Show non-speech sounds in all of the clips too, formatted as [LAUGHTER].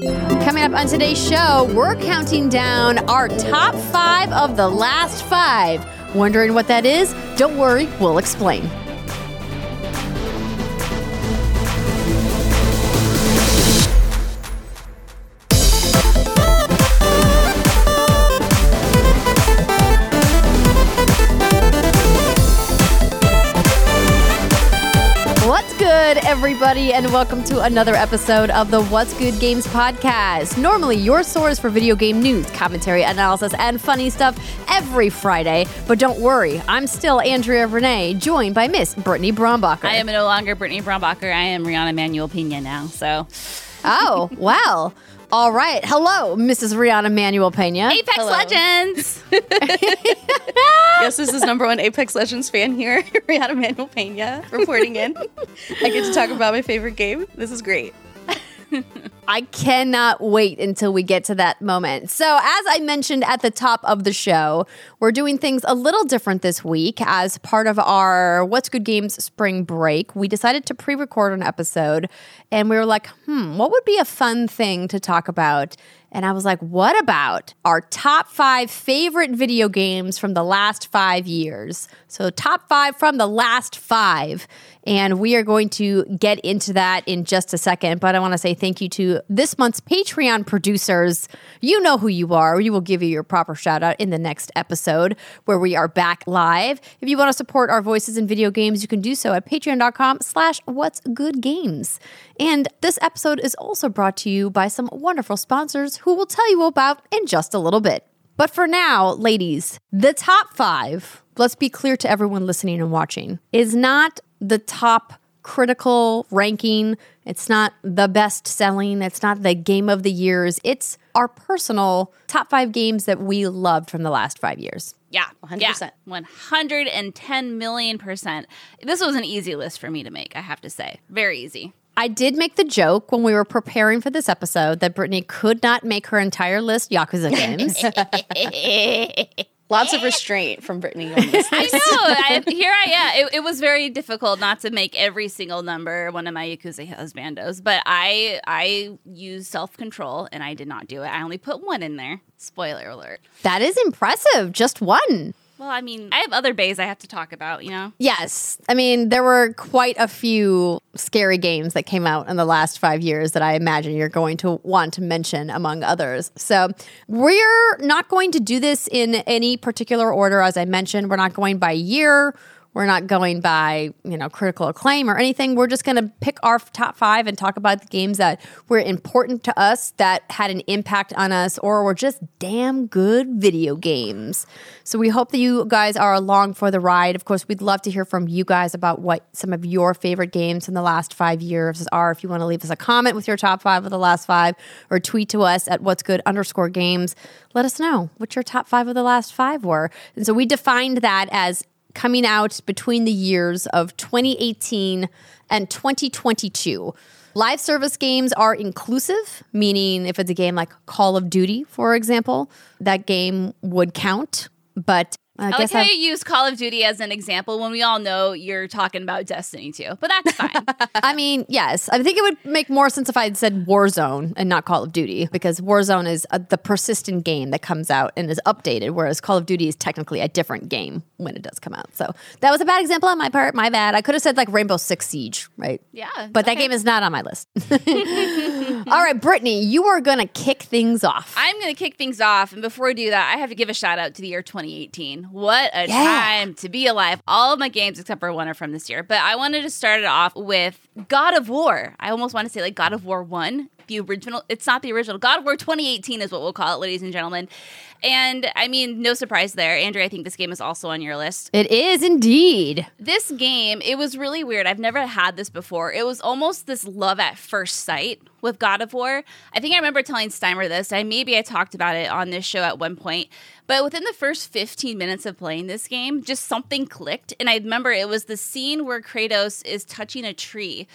Coming up on today's show, we're counting down our top five of the last five. Wondering what that is? Don't worry, we'll explain. Good, everybody, and welcome to another episode of the What's Good Games podcast. Normally, your source for video game news, commentary, analysis, and funny stuff every Friday. But don't worry, I'm still Andrea Rene, joined by Miss Brittany Brombacher. I am no longer Brittany Brombacher. I am Rihanna Manuel Pena now. So Oh, [LAUGHS] well. All right. Hello, Mrs. Rihanna Manuel Pena. Apex Hello. Legends. [LAUGHS] Yes, this is number one Apex Legends fan here, [LAUGHS] Rihanna Manuel Pena, reporting in. I get to talk about my favorite game. This is great. I cannot wait until we get to that moment. So, as I mentioned at the top of the show, we're doing things a little different this week as part of our What's Good Games spring break. We decided to pre record an episode and we were like, hmm, what would be a fun thing to talk about? And I was like, what about our top five favorite video games from the last five years? So, top five from the last five. And we are going to get into that in just a second. But I want to say thank you to this month's Patreon producers. You know who you are. We will give you your proper shout out in the next episode where we are back live. If you want to support our voices in video games, you can do so at patreon.com slash what's good games. And this episode is also brought to you by some wonderful sponsors who we'll tell you about in just a little bit. But for now, ladies, the top five, let's be clear to everyone listening and watching, is not the top critical ranking. It's not the best selling. It's not the game of the years. It's our personal top five games that we loved from the last five years. Yeah, 100%. Yeah, 110 million percent. This was an easy list for me to make, I have to say. Very easy. I did make the joke when we were preparing for this episode that Brittany could not make her entire list Yakuza [LAUGHS] games. [LAUGHS] Lots of restraint from Brittany on this. I know. I, [LAUGHS] here I am. It, it was very difficult not to make every single number one of my Yakuza husbandos, but I I used self control and I did not do it. I only put one in there. Spoiler alert. that is impressive. Just one. Well, I mean, I have other bays I have to talk about. You know. Yes. I mean, there were quite a few scary games that came out in the last five years that I imagine you're going to want to mention, among others. So, we're not going to do this in any particular order. As I mentioned, we're not going by year. We're not going by, you know, critical acclaim or anything. We're just going to pick our top five and talk about the games that were important to us, that had an impact on us, or were just damn good video games. So we hope that you guys are along for the ride. Of course, we'd love to hear from you guys about what some of your favorite games in the last five years are. If you want to leave us a comment with your top five of the last five, or tweet to us at what's good underscore games, let us know what your top five of the last five were. And so we defined that as coming out between the years of 2018 and 2022. Live service games are inclusive, meaning if it's a game like Call of Duty, for example, that game would count. But I, I like how I've- you use Call of Duty as an example when we all know you're talking about Destiny 2, but that's [LAUGHS] fine. I mean, yes. I think it would make more sense if I had said Warzone and not Call of Duty because Warzone is uh the persistent game that comes out and is updated, whereas Call of Duty is technically a different game when it does come out. So that was a bad example on my part. My bad. I could have said like Rainbow Six Siege, right? Yeah, But that game is not on my list. [LAUGHS] [LAUGHS] All right, Brittany, you are going to kick things off. I'm going to kick things off. And before I do that, I have to give a shout out to the year 2018. What a Yeah. time to be alive. All of my games, except for one, are from this year. But I wanted to start it off with God of War. I almost want to say like God of War 1. The original. It's not the original. God of War 2018 is what we'll call it, ladies and gentlemen. And I mean, no surprise there. Andrew, I think this game is also on your list. It is indeed. This game, it was really weird. I've never had this before. It was almost this love at first sight with God of War. I think I remember telling Steimer this. I maybe I talked about it on this show at one point. But within the first 15 minutes of playing this game, just something clicked. And I remember it was the scene where Kratos is touching a tree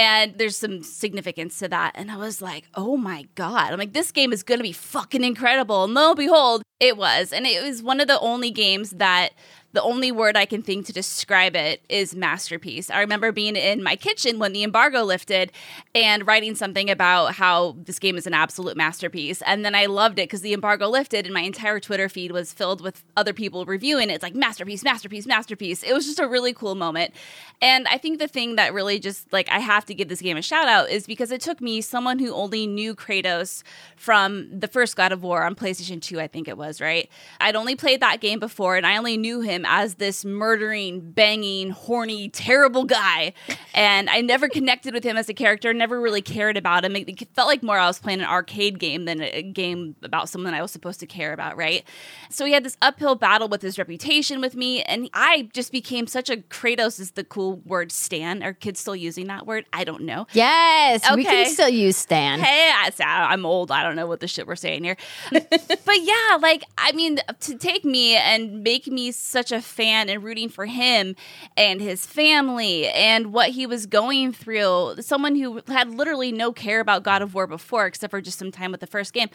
and there's some significance to that. And I was like, oh my God. I'm like, this game is going to be fucking incredible. And lo and behold, it was. And it was one of the only games that the only word I can think to describe it is masterpiece. I remember being in my kitchen when the embargo lifted and writing something about how this game is an absolute masterpiece. And then I loved it because the embargo lifted and my entire Twitter feed was filled with other people reviewing it. It's like masterpiece, masterpiece, masterpiece. It was just a really cool moment. And I think the thing that really just like I have to give this game a shout out is because it took me, someone who only knew Kratos from the first God of War on PlayStation 2, I think it was, right? I'd only played that game before and I only knew him him as this murdering, banging, horny, terrible guy. And I never connected with him as a character, never really cared about him. It felt like more I was playing an arcade game than a game about someone I was supposed to care about, right? So he had this uphill battle with his reputation with me, and I just became such a Kratos is the cool word stan. Are kids still using that word? I don't know. Yes, we Okay. can still use Stan. Hey, I, I'm old. I don't know what the shit we're saying here. [LAUGHS] but yeah, like, I mean, to take me and make me such a fan and rooting for him and his family and what he was going through, someone who had literally no care about God of War before, except for just some time with the first game.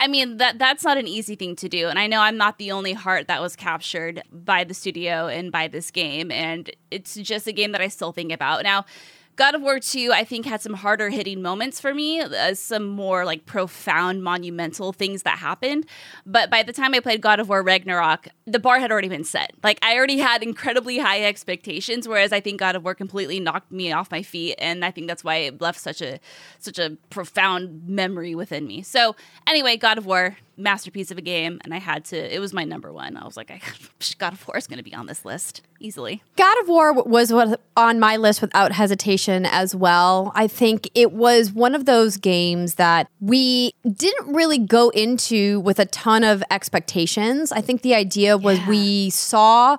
I mean, that that's not an easy thing to do. And I know I'm not the only heart that was captured by the studio and by this game. And it's just a game that I still think about. Now, God of War 2, I think, had some harder hitting moments for me, uh, some more like profound, monumental things that happened. But by the time I played God of War Ragnarok, the bar had already been set. Like, I already had incredibly high expectations, whereas I think God of War completely knocked me off my feet. And I think that's why it left such a such a profound memory within me. So, anyway, God of War, masterpiece of a game. And I had to, it was my number one. I was like, I, [LAUGHS] God of War is going to be on this list easily. God of War was on my list without hesitation as well. I think it was one of those games that we didn't really go into with a ton of expectations. I think the idea was Yeah. we saw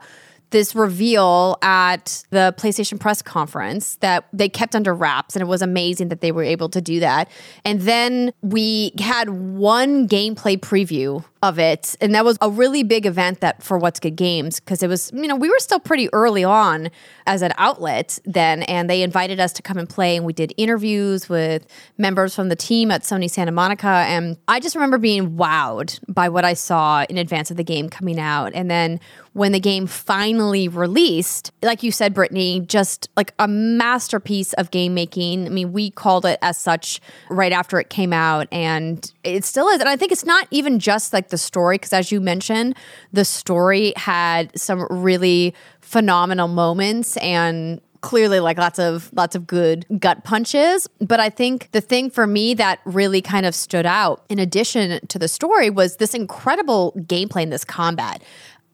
this reveal at the PlayStation press conference that they kept under wraps and it was amazing that they were able to do that. And then we had one gameplay preview of it and that was a really big event that for what's good games because it was you know we were still pretty early on as an outlet then and they invited us to come and play and we did interviews with members from the team at Sony Santa Monica and I just remember being wowed by what I saw in advance of the game coming out and then when the game finally released, like you said, Brittany, just like a masterpiece of game making. I mean, we called it as such right after it came out, and it still is. And I think it's not even just like the story, because as you mentioned, the story had some really phenomenal moments and clearly like lots of lots of good gut punches. But i think the thing for me that really kind of stood out in addition to the story was this incredible gameplay in this combat.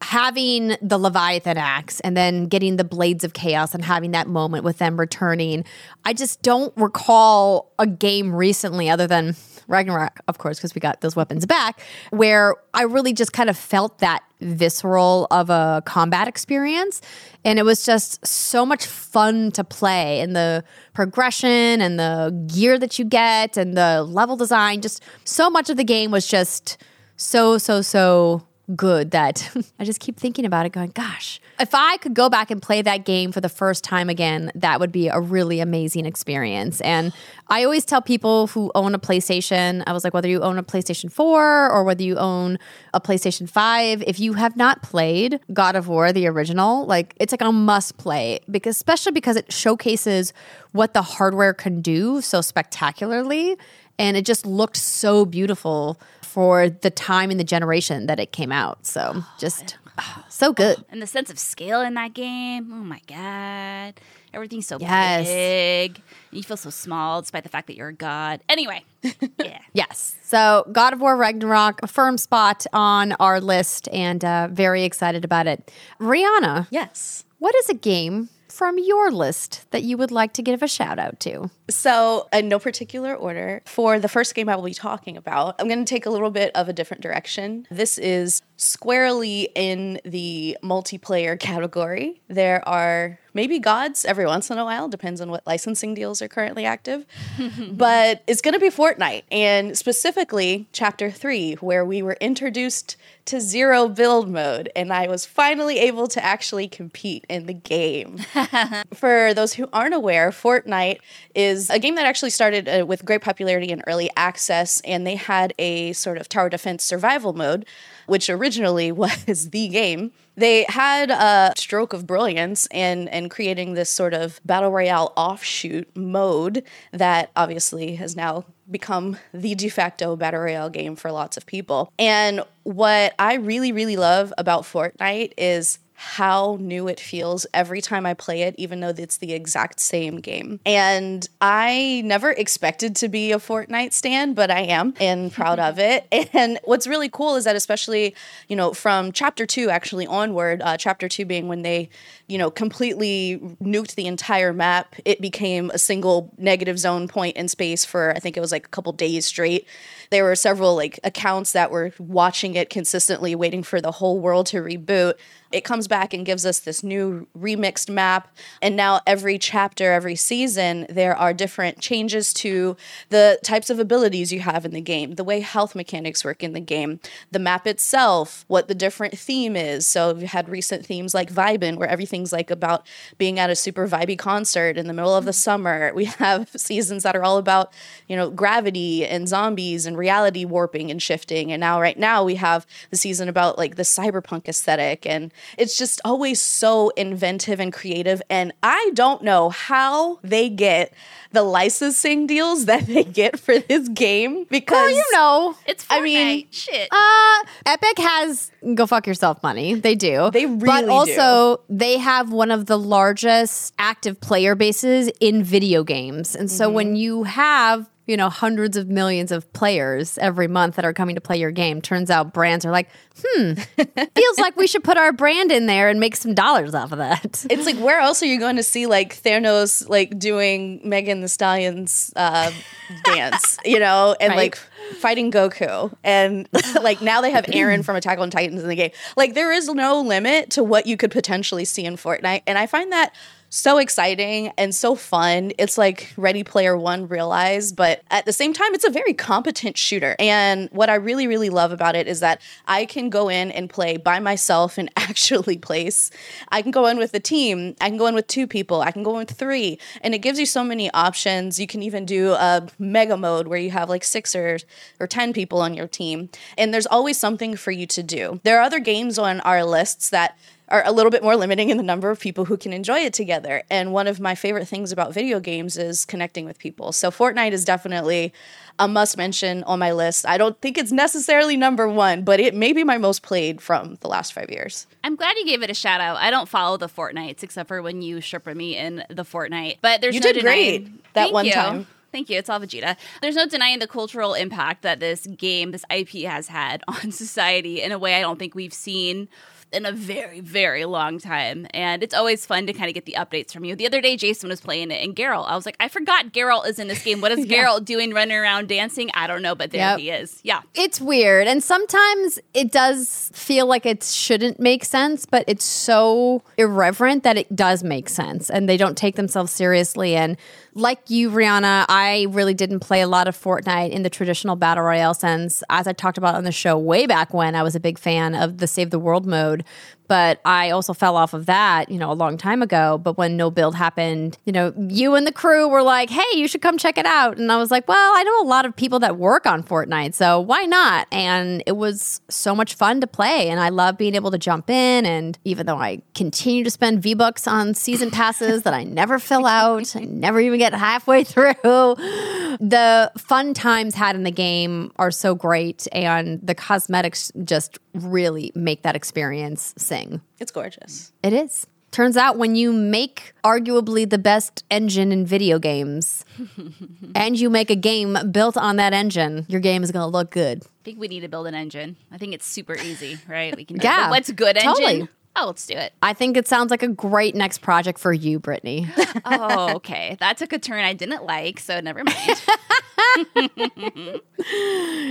Having the leviathan axe and then getting the blades of chaos and having that moment with them returning. I just don't recall a game recently other than ragnarok of course because we got those weapons back where i really just kind of felt that visceral of a combat experience. And it was just so much fun to play and the progression and the gear that you get and the level design. Just so much of the game was just so so so good that [LAUGHS] I just keep thinking about it going gosh if I could go back and play that game for the first time again that would be a really amazing experience. And I always tell people who own a PlayStation I was like whether you own a PlayStation 4 or whether you own a PlayStation 5 if you have not played God of War the original like it's like a must play because especially because it showcases what the hardware can do so spectacularly and it just looked so beautiful for the time and the generation that it came out. So just ah, so good. And the sense of scale in that game, oh my god. Everything's so Yes. big. You feel so small despite the fact that you're a god. Anyway, [LAUGHS] yeah. Yes. So God of War Ragnarok, a firm spot on our list and uh, very excited about it. Rihanna, Yes. what is a game from your list that you would like to give a shout out to? So, in no particular order, for the first game I will be talking about, I'm going to take a little bit of a different direction. This is squarely in the multiplayer category. There are maybe gods every once in a while, depends on what licensing deals are currently active. [LAUGHS] but it's going to be Fortnite, and specifically Chapter 3, where we were introduced to zero build mode, and I was finally able to actually compete in the game. [LAUGHS] For those who aren't aware, Fortnite is a game that actually started uh, with great popularity in early access, and they had a sort of tower defense survival mode, which originally [LAUGHS] was the game. They had a stroke of brilliance in, in creating this sort of battle royale offshoot mode that obviously has now become the de facto battle royale game for lots of people. And what I really, really love about Fortnite is how new it feels every time I play it, even though it's the exact same game. And I never expected to be a Fortnite stand, but I am and proud of [LAUGHS] it. And what's really cool is that, especially, you know, from chapter two actually onward, uh, chapter two being when they, you know, completely nuked the entire map, it became a single negative zone point in space for, I think it was like a couple days straight. There were several like accounts that were watching it consistently, waiting for the whole world to reboot. It comes back and gives us this new remixed map. And now, every chapter, every season, there are different changes to the types of abilities you have in the game, the way health mechanics work in the game, the map itself, what the different theme is. So, we had recent themes like Vibin, where everything's like about being at a super vibey concert in the middle of the mm-hmm. summer. We [LAUGHS] have seasons that are all about, you know, gravity and zombies and reality warping and shifting. And now, right now, we have the season about like the cyberpunk aesthetic and it's just always so inventive and creative. And I don't know how they get the licensing deals [LAUGHS] that they get for this game because Well, you know, It's Fortnite. I mean, shit. uh, Epic has go fuck yourself money. They do. They really But really also, they have one of the largest active player bases in video games. And so Mm-hmm. when you have you know hundreds of millions of players every month that are coming to play your game turns out brands are like hmm [LAUGHS] feels like we should put our brand in there and make some dollars off of that it's like where else are you going to see like Thanos like doing Megan Thee Stallion's uh, [LAUGHS] dance, you know, and Right. like fighting Goku, and [LAUGHS] like now they have Eren from Attack on Titans in the game. Like there is no limit to what you could potentially see in Fortnite, and I find that so exciting and so fun. It's like Ready Player One realized, but at the same time, it's a very competent shooter. And what I really, really love about it is that I can go in and play by myself and [LAUGHS] actually place. I can go in with a team. I can go in with two people. I can go in with three. And it gives you so many options. You can even do a mega mode where you have like six or, or 10 people on your team. And there's always something for you to do. There are other games on our lists that are a little bit more limiting in the number of people who can enjoy it together. And one of my favorite things about video games is connecting with people. So Fortnite is definitely a must mention on my list. I don't think it's necessarily number one, but it may be my most played from the last five years. I'm glad you gave it a shout out. I don't follow the Fortnites except for when you Sherpa me in the Fortnite. But there's You no did great that Thank one you. time. Thank you. It's all Vegeta. There's no denying the cultural impact that this game, this IP has had [LAUGHS] on society in a way I don't think we've seen in a very, very long time. And it's always fun to kind of get the updates from you. The other day, Jason was playing it and Geralt. I was like, I forgot Geralt is in this game. What is [LAUGHS] Geralt doing running around dancing? I don't know, but there Yep. he is. Yeah. it's weird and sometimes it does feel like it shouldn't make sense but it's so irreverent that it does make sense and they don't take themselves seriously and like you rihanna i really didn't play a lot of fortnite in the traditional battle royale sense as i talked about on the show way back when i was a big fan of the save the world mode but I also fell off of that, you know, a long time ago. But when no build happened, you know, you and the crew were like, hey, you should come check it out. And I was like, well, I know a lot of people that work on Fortnite, so why not? And it was so much fun to play. And I love being able to jump in. And even though I continue to spend V Bucks on season passes that I never fill out, I [LAUGHS] never even get halfway through, the fun times had in the game are so great. And the cosmetics just really make that experience sing. It's gorgeous. It is. Turns out when you make arguably the best engine in video games [LAUGHS] and you make a game built on that engine, your game is going to look good. I think we need to build an engine. I think it's super easy, right? We can [LAUGHS] Yeah, What's good engine? totally. Oh, let's do it. I think it sounds like a great next project for you, Brittany. [LAUGHS] Oh, okay. that took a turn I didn't like, so never mind. [LAUGHS]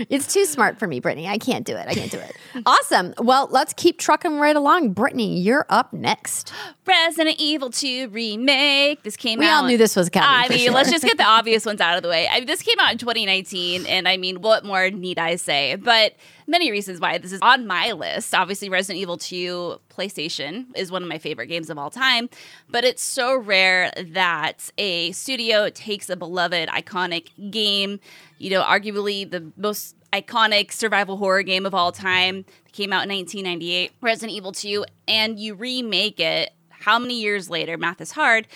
it's too smart for me, Brittany. I can't do it. I can't do it. [LAUGHS] awesome. Well, let's keep trucking right along. Brittany, you're up next. [GASPS] [GASPS] Resident Evil 2 remake. This came We out. all knew this was coming. I mean, sure. let's just get the obvious ones out of the way. I mean, this came out in 2019, and I mean, what more need I say? But many reasons why this is on my list. Obviously, Resident Evil 2 PlayStation is one of my favorite games of all time, but it's so rare that a studio takes a beloved, iconic game, you know, arguably the most iconic survival horror game of all time. It came out in 1998, Resident Evil 2, and you remake it how many years later? Math is hard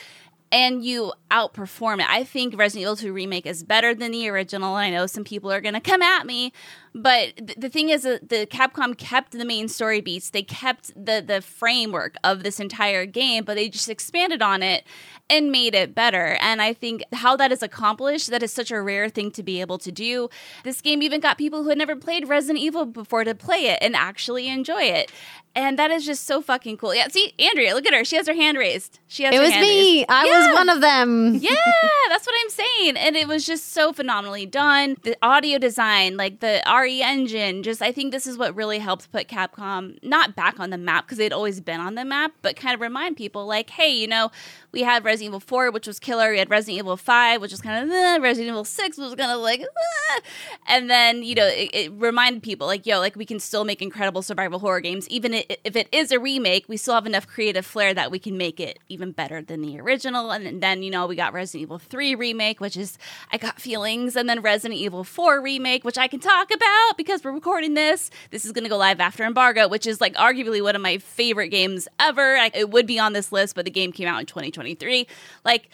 and you outperform it. I think Resident Evil 2 Remake is better than the original. I know some people are going to come at me, but th- the thing is that the Capcom kept the main story beats. They kept the the framework of this entire game, but they just expanded on it and made it better. And I think how that is accomplished, that is such a rare thing to be able to do. This game even got people who had never played Resident Evil before to play it and actually enjoy it. And that is just so fucking cool. Yeah, see, Andrea, look at her. She has her hand raised. She has it was me. raised. I Yeah. was one of them. [LAUGHS] Yeah, that's what I'm saying. And it was just so phenomenally done. The audio design, like the Engine, just I think this is what really helped put Capcom not back on the map because they'd always been on the map, but kind of remind people like, hey, you know, we had Resident Evil 4, which was killer. We had Resident Evil 5, which was kind of eh, Resident Evil 6 was kind of like, eh. and then you know, it, it reminded people like, yo, like we can still make incredible survival horror games, even if it is a remake. We still have enough creative flair that we can make it even better than the original. And then you know, we got Resident Evil 3 remake, which is I got feelings, and then Resident Evil 4 remake, which I can talk about because we're recording this. This is going to go live after embargo, which is like arguably one of my favorite games ever. I, it would be on this list, but the game came out in 2023. Like,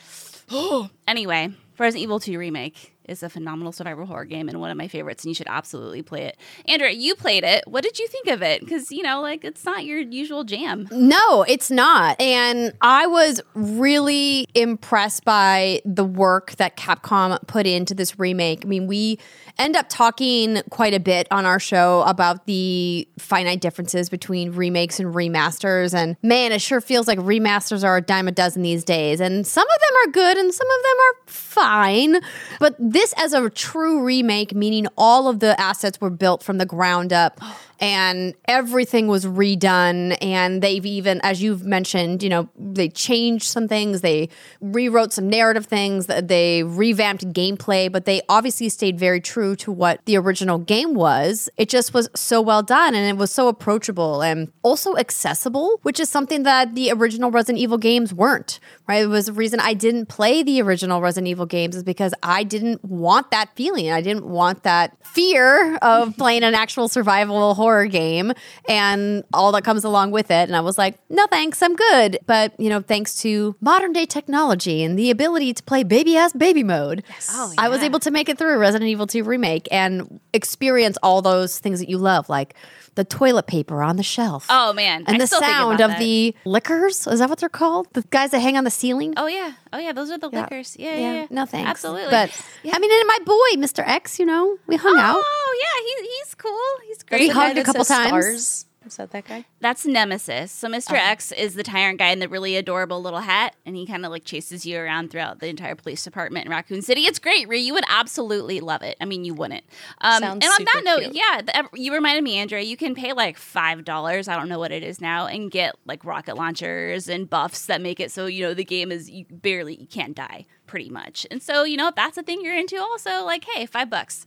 [GASPS] anyway, Resident Evil 2 remake is a phenomenal survival horror game and one of my favorites, and you should absolutely play it. Andrea, you played it. What did you think of it? Because you know, like it's not your usual jam. No, it's not. And I was really impressed by the work that Capcom put into this remake. I mean, we end up talking quite a bit on our show about the finite differences between remakes and remasters. And man, it sure feels like remasters are a dime a dozen these days. And some of them are good and some of them are fine. But this, as a true remake, meaning all of the assets were built from the ground up and everything was redone. And they've even as you've mentioned you know they changed some things. They rewrote some narrative things. They revamped gameplay but they obviously stayed very true to what the original game was. It just was so well done and it was so approachable and also accessible which is something that the original resident evil games weren't right it was the reason i didn't play the original resident evil games is because i didn't want that feeling i didn't want that fear of [LAUGHS] playing an actual survival horror game and all that comes along with it. And I was like, no thanks, I'm good. But, you know, thanks to modern day technology and the ability to play baby ass baby mode, Oh, I was able to make it through Resident Evil 2 Remake and experience all those things that you love, like the toilet paper on the shelf. Oh man, and I the still think sound of that. the lickers. Is that what they're called? The guys that hang on the ceiling? Oh yeah, oh yeah, those are the lickers. Yeah, yeah, yeah. No thanks. Absolutely. But yeah. I mean, and my boy, Mr. X, you know, we hung out. Oh yeah, he, he's cool. He's great. We hugged a couple times. Stars. Is that that guy? That's Nemesis. So Mr. X is the tyrant guy in the really adorable little hat, and he kind of like chases you around throughout the entire police department in Raccoon City. It's great, Ree. You would absolutely love it. I mean, you wouldn't. Um, Sounds and on that note, cute. yeah, the, you reminded me, Andrea. You can pay like five dollars. I don't know what it is now, and get like rocket launchers and buffs that make it so you know the game is you barely you can't die pretty much. And so you know if that's a thing you're into, also like hey, five bucks,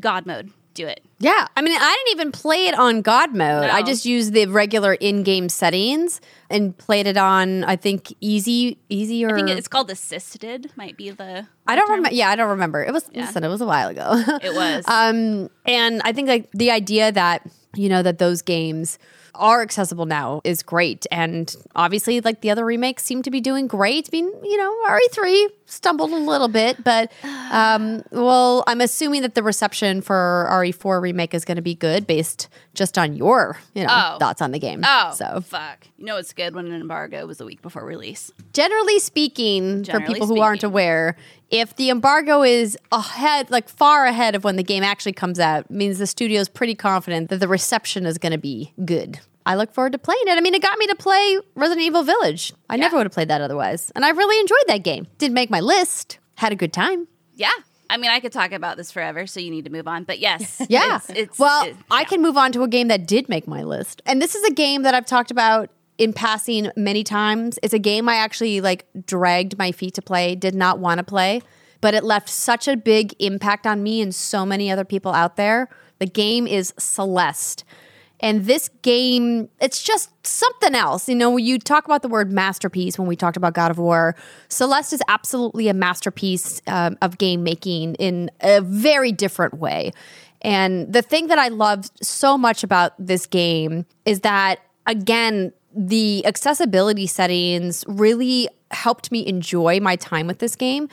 God mode, do it. Yeah. I mean, I didn't even play it on God mode. I just used the regular in game settings and played it on, I think, easy, easy or. I think it's called assisted. Might be the I don't remember. Yeah, I don't remember. It was, Yeah. listen, it was a while ago. It was. [LAUGHS] Um, and I think like the idea that you know that those games are accessible now is great, and obviously like the other remakes seem to be doing great. I mean, you know, RE3 stumbled a little bit, but [SIGHS] um, well, I'm assuming that the reception for RE4 remake is going to be good based just on your you know Oh. thoughts on the game. Oh, so fuck. You know it's good when an embargo was a week before release. generally speaking, for Generally people who aren't aware, if the embargo is ahead, like far ahead of when the game actually comes out, means the studio is pretty confident that the reception is going to be good. I look forward to playing it. I mean, it got me to play Resident Evil Village. I never would have played that otherwise. And I really enjoyed that game. Didn't make my list, had a good time. Yeah. I mean, I could talk about this forever, so you need to move on. But yes, [LAUGHS] Yeah. it's, it's well, it- I can move on to a game that did make my list. And this is a game that I've talked about in passing many times. It's a game I actually like dragged my feet to play, did not want to play, but it left such a big impact on me and so many other people out there. The game is Celeste. And this game, it's just something else. You know, you talk about the word masterpiece when we talked about God of War. Celeste is absolutely a masterpiece um, of game making in a very different way. And the thing that I love so much about this game is that, again, the accessibility settings really helped me enjoy my time with this game.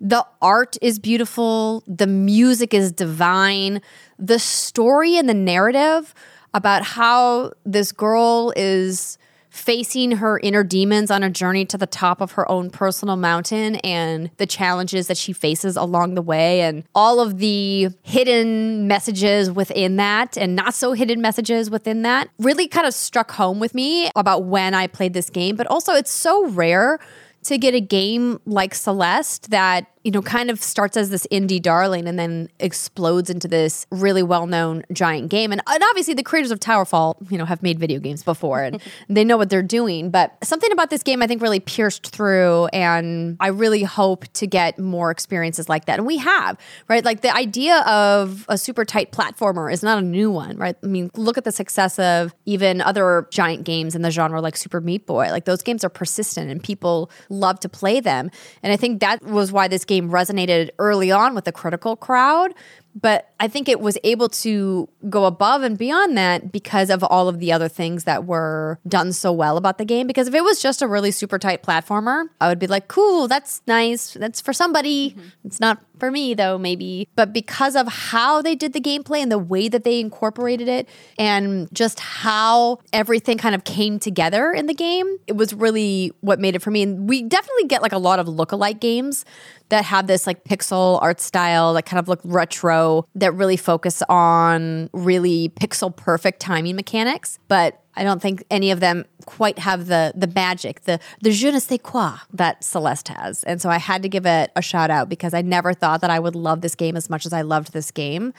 The art is beautiful, the music is divine, the story and the narrative about how this girl is facing her inner demons on a journey to the top of her own personal mountain and the challenges that she faces along the way and all of the hidden messages within that and not so hidden messages within that really kind of struck home with me about when I played this game. But also it's so rare to get a game like Celeste that you know kind of starts as this indie darling and then explodes into this really well-known giant game. And, and obviously the creators of Towerfall you know have made video games before and [LAUGHS] they know what they're doing. But something about this game I think really pierced through and I really hope to get more experiences like that. And we have right? Like the idea of a super tight platformer is not a new one right? I mean look at the success of even other giant games in the genre like Super Meat Boy. Like those games are persistent and people love to play them. And I think that was why this game resonated early on with the critical crowd but I think it was able to go above and beyond that because of all of the other things that were done so well about the game. Because if it was just a really super tight platformer, I would be like, cool, that's nice. That's for somebody. Mm-hmm. It's not for me, though, maybe. But because of how they did the gameplay and the way that they incorporated it and just how everything kind of came together in the game, it was really what made it for me. And we definitely get like a lot of lookalike games that have this like pixel art style that kind of look retro that really focus on really pixel perfect timing mechanics but I don't think any of them quite have the the magic, the the je ne sais quoi that Celeste has. And so I had to give it a shout out because I never thought that I would love this game as much as I loved this game.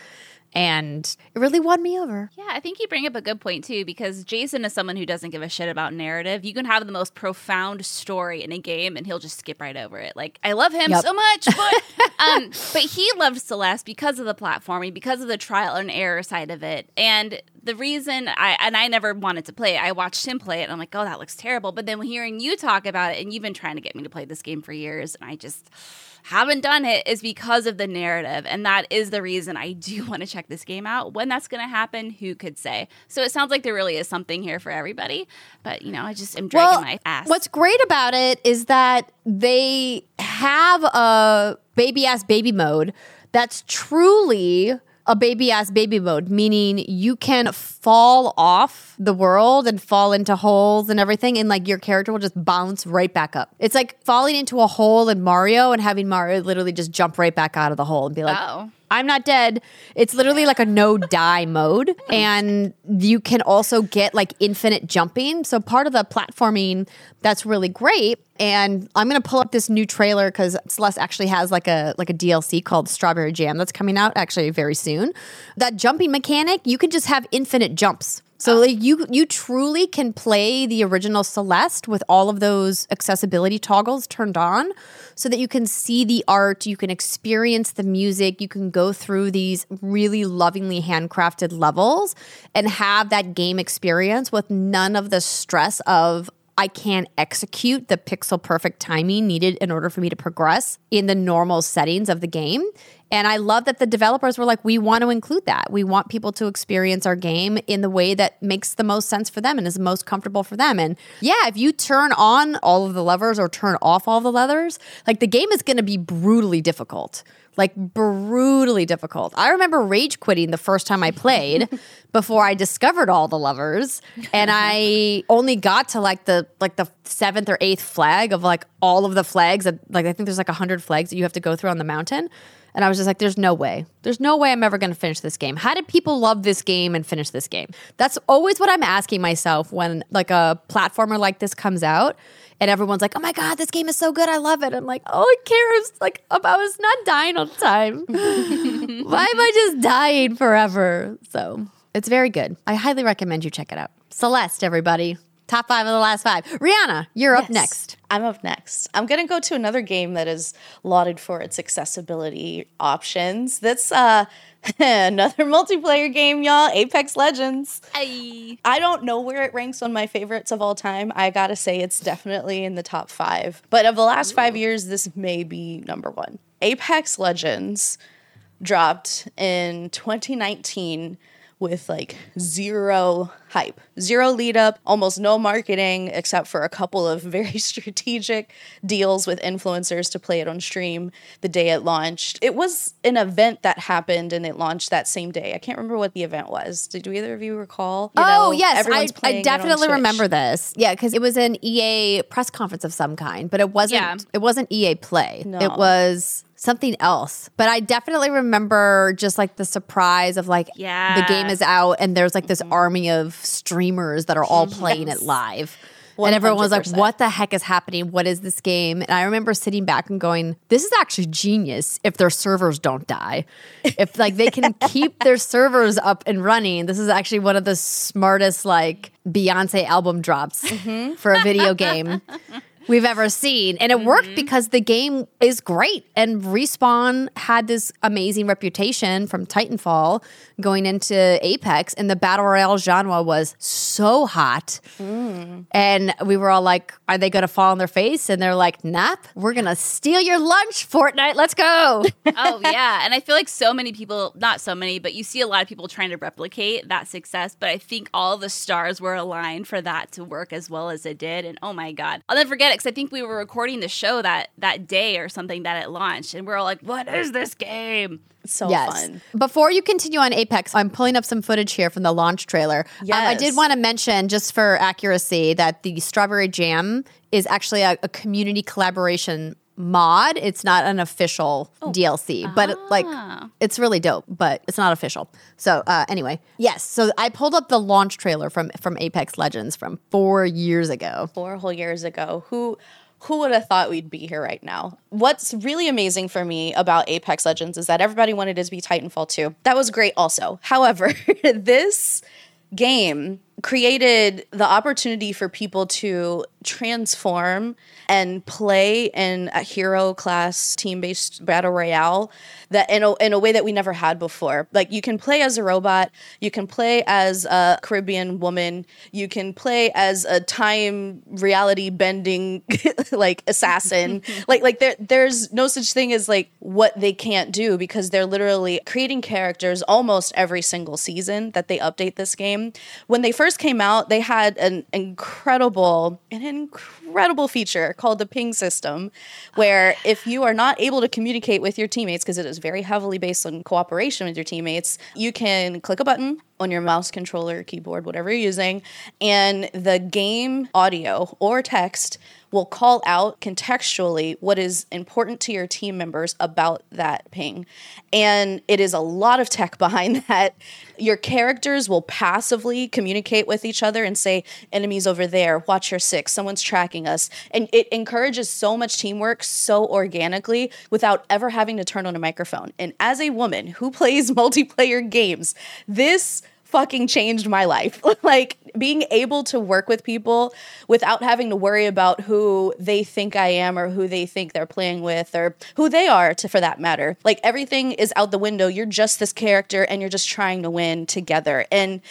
And it really won me over. Yeah, I think you bring up a good point too, because Jason is someone who doesn't give a shit about narrative. You can have the most profound story in a game, and he'll just skip right over it. Like I love him Yep. so much, [LAUGHS] but um, but he loved Celeste because of the platforming, because of the trial and error side of it, and the reason I and I never wanted to play it. I watched him play it, and I'm like, oh, that looks terrible. But then hearing you talk about it, and you've been trying to get me to play this game for years, and I just haven't done it is because of the narrative. And that is the reason I do [LAUGHS] want to check this game out. When that's going to happen, who could say? So it sounds like there really is something here for everybody. But, you know, I just am dragging my ass. What's great about it is that they have a baby ass baby mode that's truly a baby ass baby mode, meaning you can fall off the world and fall into holes and everything, and like your character will just bounce right back up. It's like falling into a hole in Mario and having Mario literally just jump right back out of the hole and be like, Oh. I'm not dead. It's literally like a no die mode. And you can also get like infinite jumping. So part of the platforming that's really great. And I'm gonna pull up this new trailer because Celeste actually has like a like a DLC called Strawberry Jam that's coming out actually very soon. That jumping mechanic, you can just have infinite jumps. So uh, like you you truly can play the original Celeste with all of those accessibility toggles turned on so that you can see the art, you can experience the music, you can go through these really lovingly handcrafted levels and have that game experience with none of the stress of I can't execute the pixel perfect timing needed in order for me to progress in the normal settings of the game. And I love that the developers were like, we want to include that. We want people to experience our game in the way that makes the most sense for them and is most comfortable for them. And yeah, if you turn on all of the levers or turn off all the levers, like the game is going to be brutally difficult. Like brutally difficult. I remember rage quitting the first time I played [LAUGHS] before I discovered all the levers and I only got to like the like the seventh or eighth flag of like all of the flags that like I think there's like a hundred flags that you have to go through on the mountain. And I was just like, there's no way. There's no way I'm ever going to finish this game. How did people love this game and finish this game? That's always what I'm asking myself when like a platformer like this comes out and everyone's like, "Oh my god, this game is so good. I love it." I'm like, oh, "All um, I care is like about us not dying all the time. [LAUGHS] Why am I just dying forever?" So, it's very good. I highly recommend you check it out. Celeste, everybody. Top 5 of the last 5. Rihanna, you're up next. I'm up next. I'm gonna go to another game that is lauded for its accessibility options. That's uh [LAUGHS] another multiplayer game, y'all. Apex Legends. I, I don't know where it ranks on my favorites of all time. I gotta say it's definitely in the top five. But of the last five years, this may be number one. Apex Legends dropped in 2019 with like zero hype, zero lead up, almost no marketing except for a couple of [LAUGHS] very strategic deals with influencers to play it on stream the day it launched. It was an event that happened and it launched that same day. I can't remember what the event was. Did either of you recall? You oh know, yes, I, I playing it on definitely remember this. Yeah, because it was an EA press conference of some kind, but it wasn't. Yeah. It wasn't EA Play. No. It was something else. But I definitely remember just like the surprise of like Yeah. the game is out and there's like this mm-hmm. army of streamers that are all playing it live. And everyone was like, what the heck is happening? What is this game? And I remember sitting back and going, this is actually genius if their servers don't die. If like they can [LAUGHS] keep their servers up and running, this is actually one of the smartest like Beyonce album drops mm-hmm. for a video game [LAUGHS] we've ever seen. And it worked mm-hmm. because the game is great. And Respawn had this amazing reputation from Titanfall going into Apex, and the battle royale genre was so hot. Mm. And we were all like, are they going to fall on their face? And they're like, nap, we're going to steal your lunch, Fortnite. Let's go. [LAUGHS] oh yeah, and I feel like so many people, not so many, but you see a lot of people trying to replicate that success. But I think all the stars were aligned for that to work as well as it did. And oh my god, I'll never forget it because I think we were recording the show that that day or something that it launched, and we're all like, "What is this game?" So yes. fun. Before you continue on Apex, I'm pulling up some footage here from the launch trailer. Um, I did want to mention, just for accuracy, that the Strawberry Jam is actually a, a community collaboration mod. It's not an official DLC, but it, like it's really dope, but it's not official. So uh, anyway, yes. So I pulled up the launch trailer from from Apex Legends from four years ago. four whole years ago. Who who would have thought we'd be here right now? What's really amazing for me about Apex Legends is that everybody wanted it to be Titanfall 2. That was great also. However, [LAUGHS] this game created the opportunity for people to transform and play in a hero class team based battle royale that in a, in a way that we never had before. Like you can play as a robot, you can play as a Caribbean woman, you can play as a time reality bending [LAUGHS] like assassin. [LAUGHS] like like there there's no such thing as like what they can't do because they're literally creating characters almost every single season that they update this game. When they first came out, they had an incredible an incredible feature called the ping system where oh, if you are not able to communicate with your teammates because it is very heavily based on cooperation with your teammates, you can click a button on your mouse controller, keyboard, whatever you're using, and the game audio or text will call out contextually what is important to your team members about that ping. And it is a lot of tech [LAUGHS] behind that. Your characters will passively communicate with each other and say, enemies over there, watch your six, someone's tracking us. And it encourages so much teamwork so organically without ever having to turn on a microphone. And as a woman who [LAUGHS] plays multiplayer games, this fucking changed my life. [LAUGHS] like being able to work with people without having to worry about who they think I am or who they think they're playing with or who they are to for that matter. Like everything is out the window. You're just this character and you're just trying to win together. And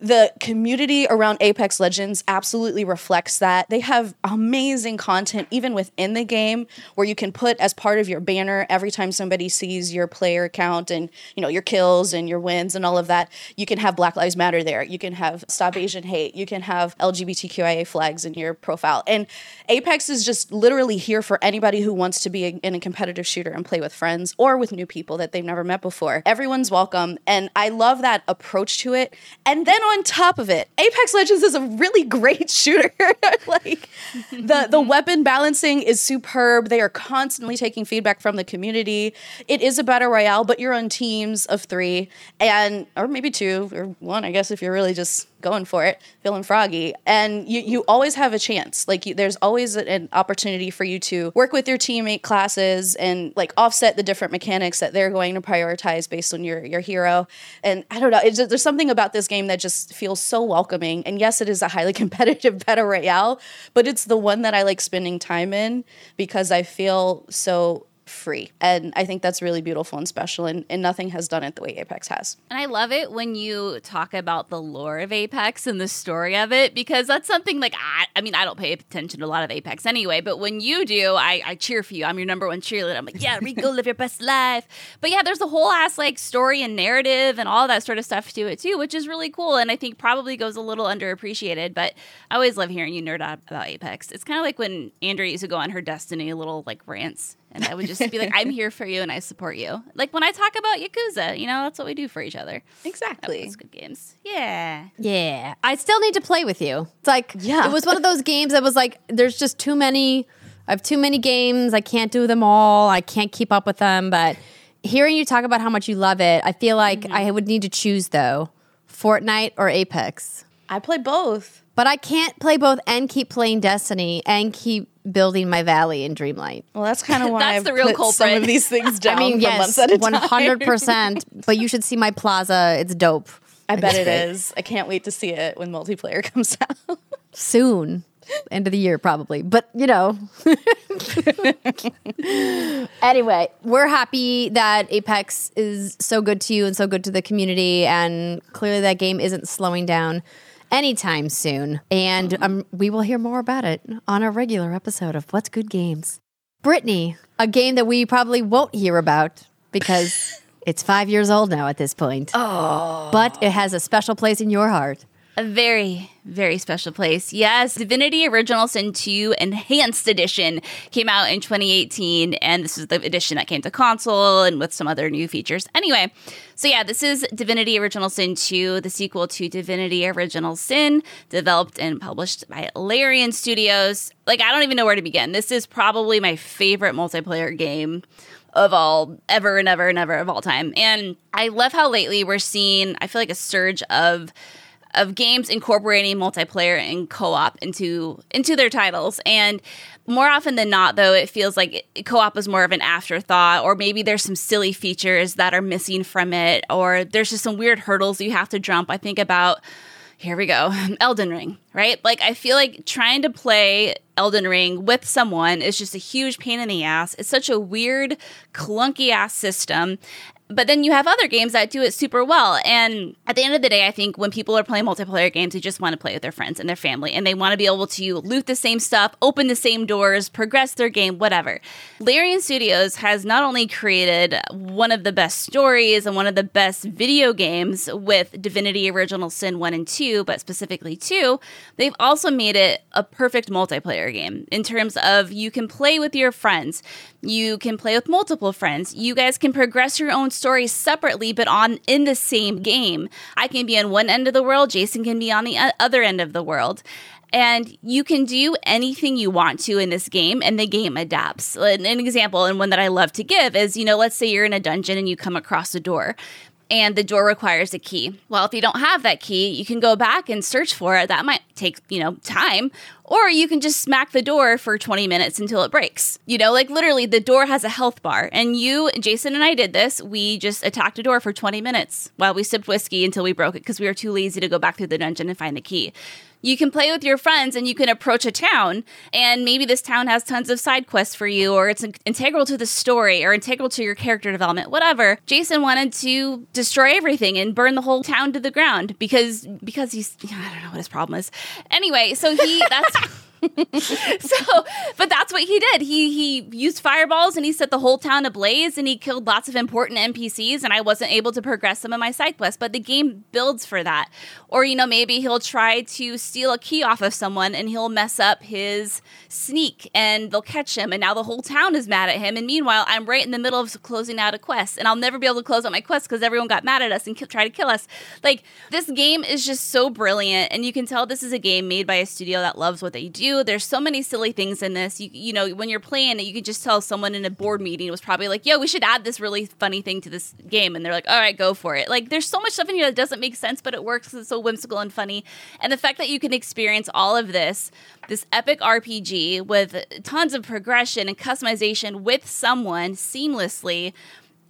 the community around Apex Legends absolutely reflects that. They have amazing content even within the game where you can put as part of your banner every time somebody sees your player count and you know your kills and your wins and all of that. You can have Black Lives Matter there. You can have Stop Asian Hate. You can have LGBTQIA flags in your profile. And Apex is just literally here for anybody who wants to be in a competitive shooter and play with friends or with new people that they've never met before. Everyone's welcome and I love that approach to it. And then on top of it, Apex Legends is a really great [LAUGHS] shooter. [LAUGHS] like the the mm-hmm. weapon balancing is superb. They are constantly taking feedback from the community. It is a battle royale, but you're on teams of 3 and or maybe 2 or 1, I guess if you're really just going for it, feeling froggy. And you, you always have a chance. Like you, there's always an opportunity for you to work with your teammate classes and like offset the different mechanics that they're going to prioritize based on your your hero. And I don't know, just, there's something about this game that just feels so welcoming. And yes, it is a highly [LAUGHS] competitive battle royale, but it's the one that I like spending time in because I feel so free. And I think that's really beautiful and special. And, and nothing has done it the way Apex has. And I love it when you talk about the lore of Apex and the story of it because that's something like I, I mean I don't pay attention to a lot of Apex anyway, but when you do, I, I cheer for you. I'm your number one cheerleader. I'm like, yeah, [LAUGHS] Rico, live your best life. But yeah, there's a whole ass like story and narrative and all that sort of stuff to it too, which is really cool and I think probably goes a little underappreciated. But I always love hearing you nerd out about Apex. It's kind of like when Andrea used to go on her Destiny little like rants and I would just be like, I'm [LAUGHS] here for you and I support you. Like when I talk about Yakuza, you know, that's what we do for each other. Exactly. It's good games. Yeah. Yeah. I still need to play with you. It's like, Yeah. it was one of those games that was like, there's just too many. I have too many games. I can't do them all. I can't keep up with them. But hearing you talk about how much you love it, I feel like Mm-hmm. I would need to choose though Fortnite or Apex. I play both. But I can't play both and keep playing Destiny and keep building my valley in Dreamlight. Well, that's kind of [LAUGHS] why That's I've the real put some culprit. of these things [LAUGHS] down I mean, for yes, months at a time. one hundred percent. [LAUGHS] But you should see my plaza; it's dope. I bet It's it great. is. I can't wait to see it when multiplayer comes out. soon end of the year probably but you know anyway we're happy that apex is so good to you and so good to the community and clearly that game isn't slowing down anytime soon. And um, we will hear more about it on a regular episode of what's good games. Brittney a game that we probably won't hear about because [LAUGHS] it's five years old now at this point. Oh. but it has a special place in your heart A very, very special place. Yes, Divinity Original Sin 2 Enhanced Edition came out in 2018, and this is the edition that came to console and with some other new features. Anyway, so yeah, this is Divinity Original Sin 2, the sequel to Divinity Original Sin, developed and published by Larian Studios. Like, I don't even know where to begin. This is probably my favorite multiplayer game of all ever and ever and ever of all time. And I love how lately we're seeing, I feel like a surge of of games incorporating multiplayer and co-op into into their titles. And more often than not though it feels like co-op is more of an afterthought or maybe there's some silly features that are missing from it or there's just some weird hurdles you have to jump. I think about here we go [LAUGHS] elden ring right? Like i feel like trying to play elden ring with someone is just a huge pain in the ass. It's such a weird clunky ass system but then you have other games that do it super well. And at the end of the day, I think when people are playing multiplayer games, they just want to play with their friends and their family, and they want to be able to loot the same stuff, open the same doors, progress their game, whatever. Larian Studios has not only created one of the best stories and one of the best video games with Divinity Original Sin 1 and 2, but specifically 2, they've also made it a perfect multiplayer game in terms of you can play with your friends. You can play with multiple friends. You guys can progress your own stories separately, but on in the same game. I can be on one end of the world. Jason can be on the other end of the world. And you can do anything you want to in this game, and the game adapts. An, an example, and one that I love to give, is you know, let's say you're in a dungeon and you come across a door and the door requires a key. Well, if you don't have that key, you can go back and search for it. That might take, you know, time. Or you can just smack the door for 20 minutes until it breaks. You know, like literally the door has a health bar. And you, Jason and I did this. We just attacked a door for 20 minutes while we sipped whiskey until we broke it because we were too lazy to go back through the dungeon and find the key you can play with your friends and you can approach a town and maybe this town has tons of side quests for you or it's integral to the story or integral to your character development whatever. Jason wanted to destroy everything and burn the whole town to the ground because because he's [LAUGHS] i don't know what his problem is. Anyway so he that's [LAUGHS] [LAUGHS] so, but that's what he did. He he used fireballs and he set the whole town ablaze and he killed lots of important NPCs and I wasn't able to progress some of my side quests, but the game builds for that. Or you know, maybe he'll try to steal a key off of someone and he'll mess up his sneak and they'll catch him and now the whole town is mad at him and meanwhile I'm right in the middle of closing out a quest and I'll never be able to close out my quest because everyone got mad at us and ki- try to kill us. Like this game is just so brilliant and you can tell this is a game made by a studio that loves what they do. There's so many silly things in this. You you know, when you're playing it, you can just tell someone in a board meeting was probably like, "Yo, we should add this really funny thing to this game." And they're like, "All right, go for it." Like there's so much stuff in here that doesn't make sense, but it works. it's so whimsical and funny. And the fact that you can experience all of this, this epic RPG with tons of progression and customization with someone seamlessly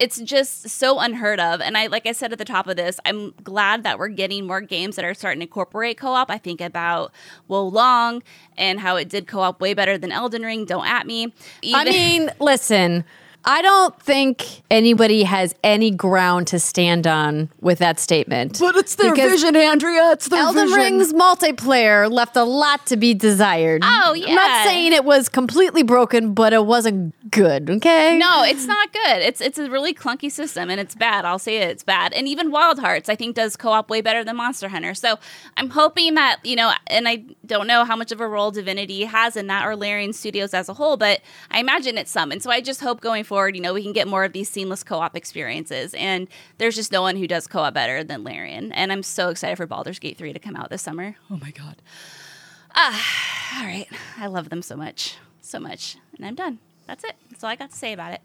it's just so unheard of. And i like i said at the top of this i'm glad that we're getting more games that are starting to incorporate co-op. I think about wo long and how it did co-op way better than elden ring. Don't at me. I mean, listen, I don't think anybody has any ground to stand on with that statement. But it's their vision, Andrea. It's their Elden vision. Ring's multiplayer left a lot to be desired. Oh, I'm yeah. not saying it was completely broken, but it wasn't good, okay? no it's not good it's it's a really clunky system and it's bad i'll say it, it's bad and even wild hearts i think does co-op way better than monster hunter so i'm hoping that you know and i don't know how much of a role divinity has in that or larian studios as a whole but i imagine it's some and so i just hope going forward you know we can get more of these seamless co-op experiences. And there's just no one who does co-op better than larian. And i'm so excited for Baldur's gate 3 to come out this summer. Oh my god. Ah, all right. I love them so much so much. And i'm done. That's it. That's all i got to say about it.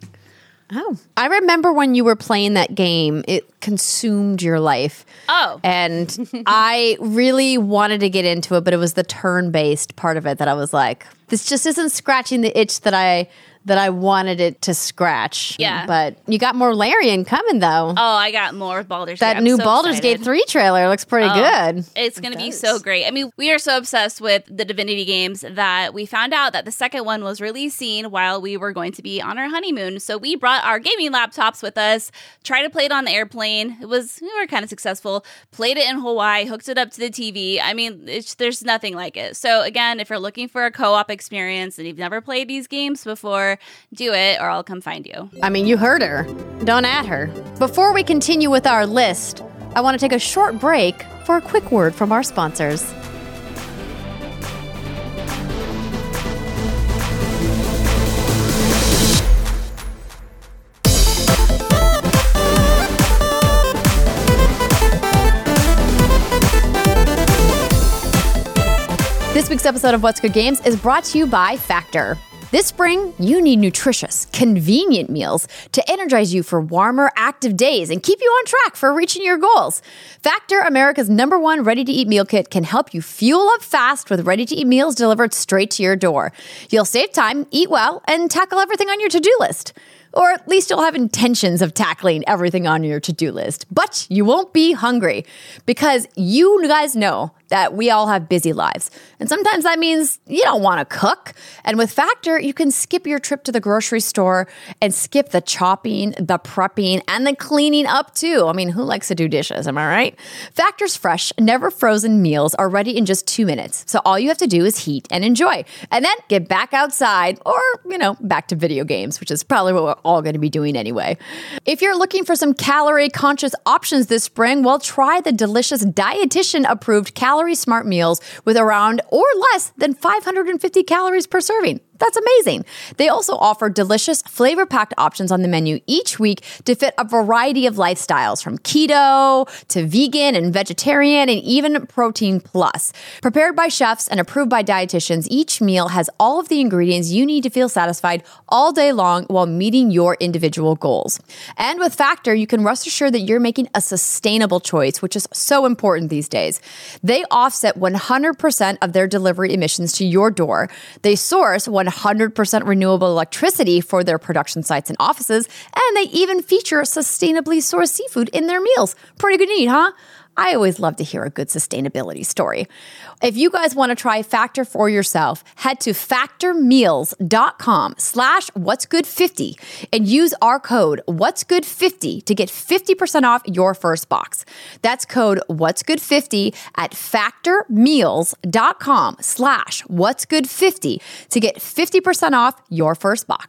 Oh, I remember when you were playing that game, it consumed your life. Oh. And [LAUGHS] I really wanted to get into it, but it was the turn based part of it that I was like, this just isn't scratching the itch that I that I wanted it to scratch. Yeah. But you got more Larian coming though. Oh, I got more Baldur's that Gate. I'm new so Baldur's excited. Gate 3 trailer looks pretty Oh, good. It's going to be so great. I mean, we are so obsessed with the Divinity games that we found out that the second one was releasing while we were going to be on our honeymoon. So we brought our gaming laptops with us, tried to play it on the airplane. It was we were kind of successful. Played it in Hawaii, hooked it up to the TV. I mean, it's, there's nothing like it. So again, if you're looking for a co-op experience and you've never played these games before, do it or I'll come find you. I mean, you heard her. Don't at her. Before we continue with our list, I want to take a short break for a quick word from our sponsors. This week's episode of What's Good Games is brought to you by Factor. This spring, you need nutritious, convenient meals to energize you for warmer, active days and keep you on track for reaching your goals. Factor, America's number one ready to eat meal kit, can help you fuel up fast with ready to eat meals delivered straight to your door. You'll save time, eat well, and tackle everything on your to do list. Or at least you'll have intentions of tackling everything on your to do list. But you won't be hungry because you guys know that we all have busy lives. And sometimes that means you don't want to cook. And with Factor, you can skip your trip to the grocery store and skip the chopping, the prepping, and the cleaning up too. I mean, who likes to do dishes? Am I right? Factor's fresh, never frozen meals are ready in just two minutes. So all you have to do is heat and enjoy. And then get back outside or, you know, back to video games, which is probably what we're all going to be doing anyway. If you're looking for some calorie conscious options this spring, well, try the delicious dietitian approved calorie smart meals with around or less than 550 calories per serving. That's amazing. They also offer delicious, flavor packed options on the menu each week to fit a variety of lifestyles from keto to vegan and vegetarian and even protein plus. Prepared by chefs and approved by dietitians, each meal has all of the ingredients you need to feel satisfied all day long while meeting your individual goals. And with Factor, you can rest assured that you're making a sustainable choice, which is so important these days. They offset 100% of their delivery emissions to your door. They source 100% renewable electricity for their production sites and offices, and they even feature sustainably sourced seafood in their meals. Pretty good neat, huh? I always love to hear a good sustainability story. If you guys want to try Factor for yourself, head to factormeals.com slash what's good 50 and use our code what's good 50 to get 50% off your first box. That's code what's good 50 at factormeals.com slash what's good 50 to get 50% off your first box.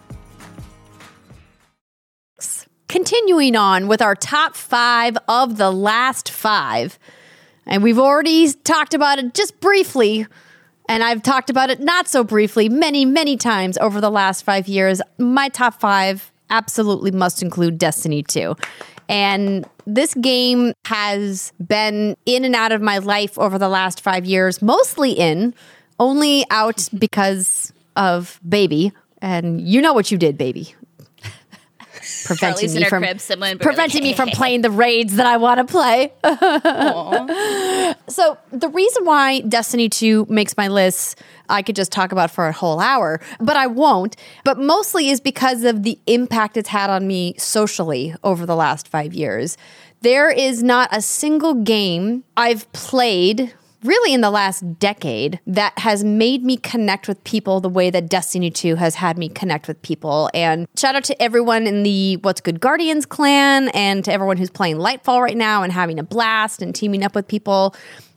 Continuing on with our top five of the last five. And we've already talked about it just briefly. And I've talked about it not so briefly many, many times over the last five years. My top five absolutely must include Destiny 2. And this game has been in and out of my life over the last five years, mostly in, only out because of baby. And you know what you did, baby preventing me from crib, preventing me from playing the raids that I want to play. [LAUGHS] so the reason why Destiny 2 makes my list, I could just talk about for a whole hour, but I won't. But mostly is because of the impact it's had on me socially over the last five years. There is not a single game I've played really in the last decade that has made me connect with people the way that Destiny 2 has had me connect with people. And shout out to everyone in the What's Good Guardians clan and to everyone who's playing Lightfall right now and having a blast and teaming up with people.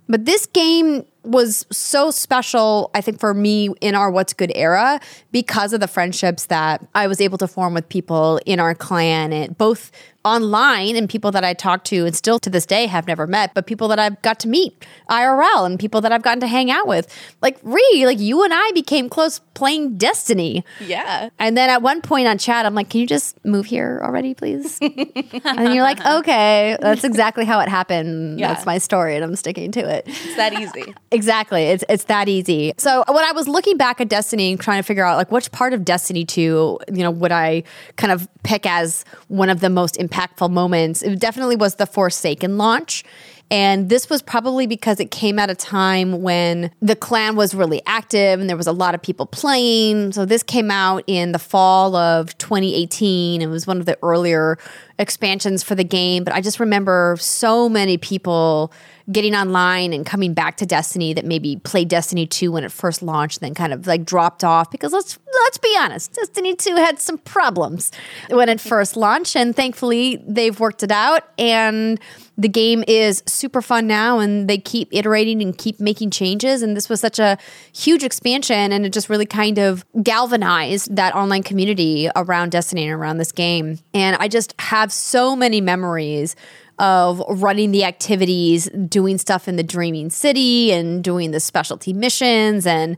But this game was so special, I think, for me in our What's Good era because of the friendships that I was able to form with people in our clan, and both online and people that I talked to and still to this day have never met, but people that I've got to meet IRL and people that I've gotten to hang out with. Like Ree, like you and I became close playing Destiny. Yeah. And then at one point on chat, I'm like, can you just move here already, please? [LAUGHS] and you're like, okay, that's exactly how it happened. Yeah. That's my story and I'm sticking to it. It's that easy. [LAUGHS] Exactly. It's it's that easy. So when I was looking back at Destiny and trying to figure out like which part of Destiny 2, you know, would I kind of pick as one of the most impactful moments, it definitely was the Forsaken launch. And this was probably because it came at a time when the clan was really active and there was a lot of people playing. So this came out in the fall of 2018. It was one of the earlier expansions for the game. But I just remember so many people getting online and coming back to Destiny that maybe played Destiny 2 when it first launched, then kind of like dropped off because let's let's be honest, Destiny 2 had some problems when it first launched and thankfully they've worked it out and the game is super fun now and they keep iterating and keep making changes and this was such a huge expansion and it just really kind of galvanized that online community around Destiny and around this game. And I just have so many memories of running the activities, doing stuff in the Dreaming City and doing the specialty missions and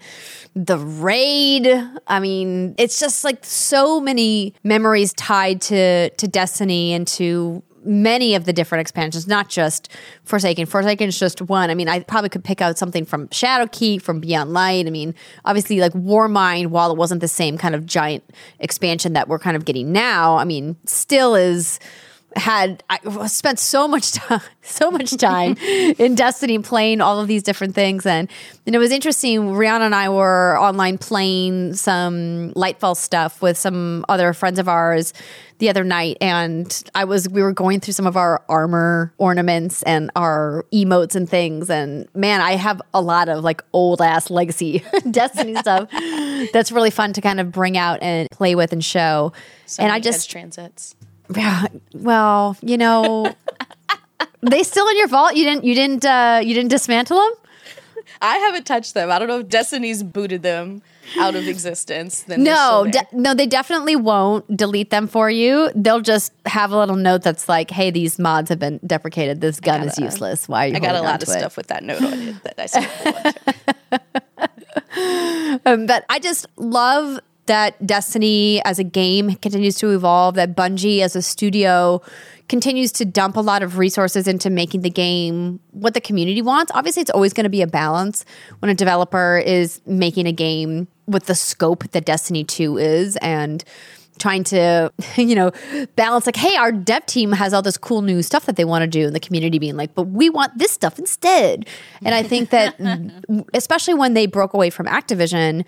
the raid. I mean, it's just like so many memories tied to to Destiny and to many of the different expansions, not just Forsaken. Forsaken is just one. I mean, I probably could pick out something from Shadowkeep, from Beyond Light. I mean, obviously, like Warmind, while it wasn't the same kind of giant expansion that we're kind of getting now, I mean, still is had I spent so much time, [LAUGHS] so much time [LAUGHS] in Destiny playing all of these different things, and and it was interesting. Rihanna and I were online playing some Lightfall stuff with some other friends of ours the other night, and I was we were going through some of our armor ornaments and our emotes and things, and man, I have a lot of like old ass legacy [LAUGHS] Destiny stuff that's really fun to kind of bring out and play with and show. So and I just transits. Yeah. Well, you know, they still in your vault. You didn't. You didn't. Uh, you didn't dismantle them. I haven't touched them. I don't know if Destiny's booted them out of existence. Then No, de- no, they definitely won't delete them for you. They'll just have a little note that's like, "Hey, these mods have been deprecated. This gun is gotta- useless. Why are you?" I got a lot of it?" stuff with that note on it that I still. [LAUGHS] Um, but I just love that Destiny as a game continues to evolve, that Bungie as a studio continues to dump a lot of resources into making the game what the community wants. Obviously, it's always going to be a balance when a developer is making a game with the scope that Destiny 2 is and trying to [LAUGHS] you know balance like hey our dev team has all this cool new stuff that they want to do and the community being like but we want this stuff instead and i think that [LAUGHS] especially when they broke away from activision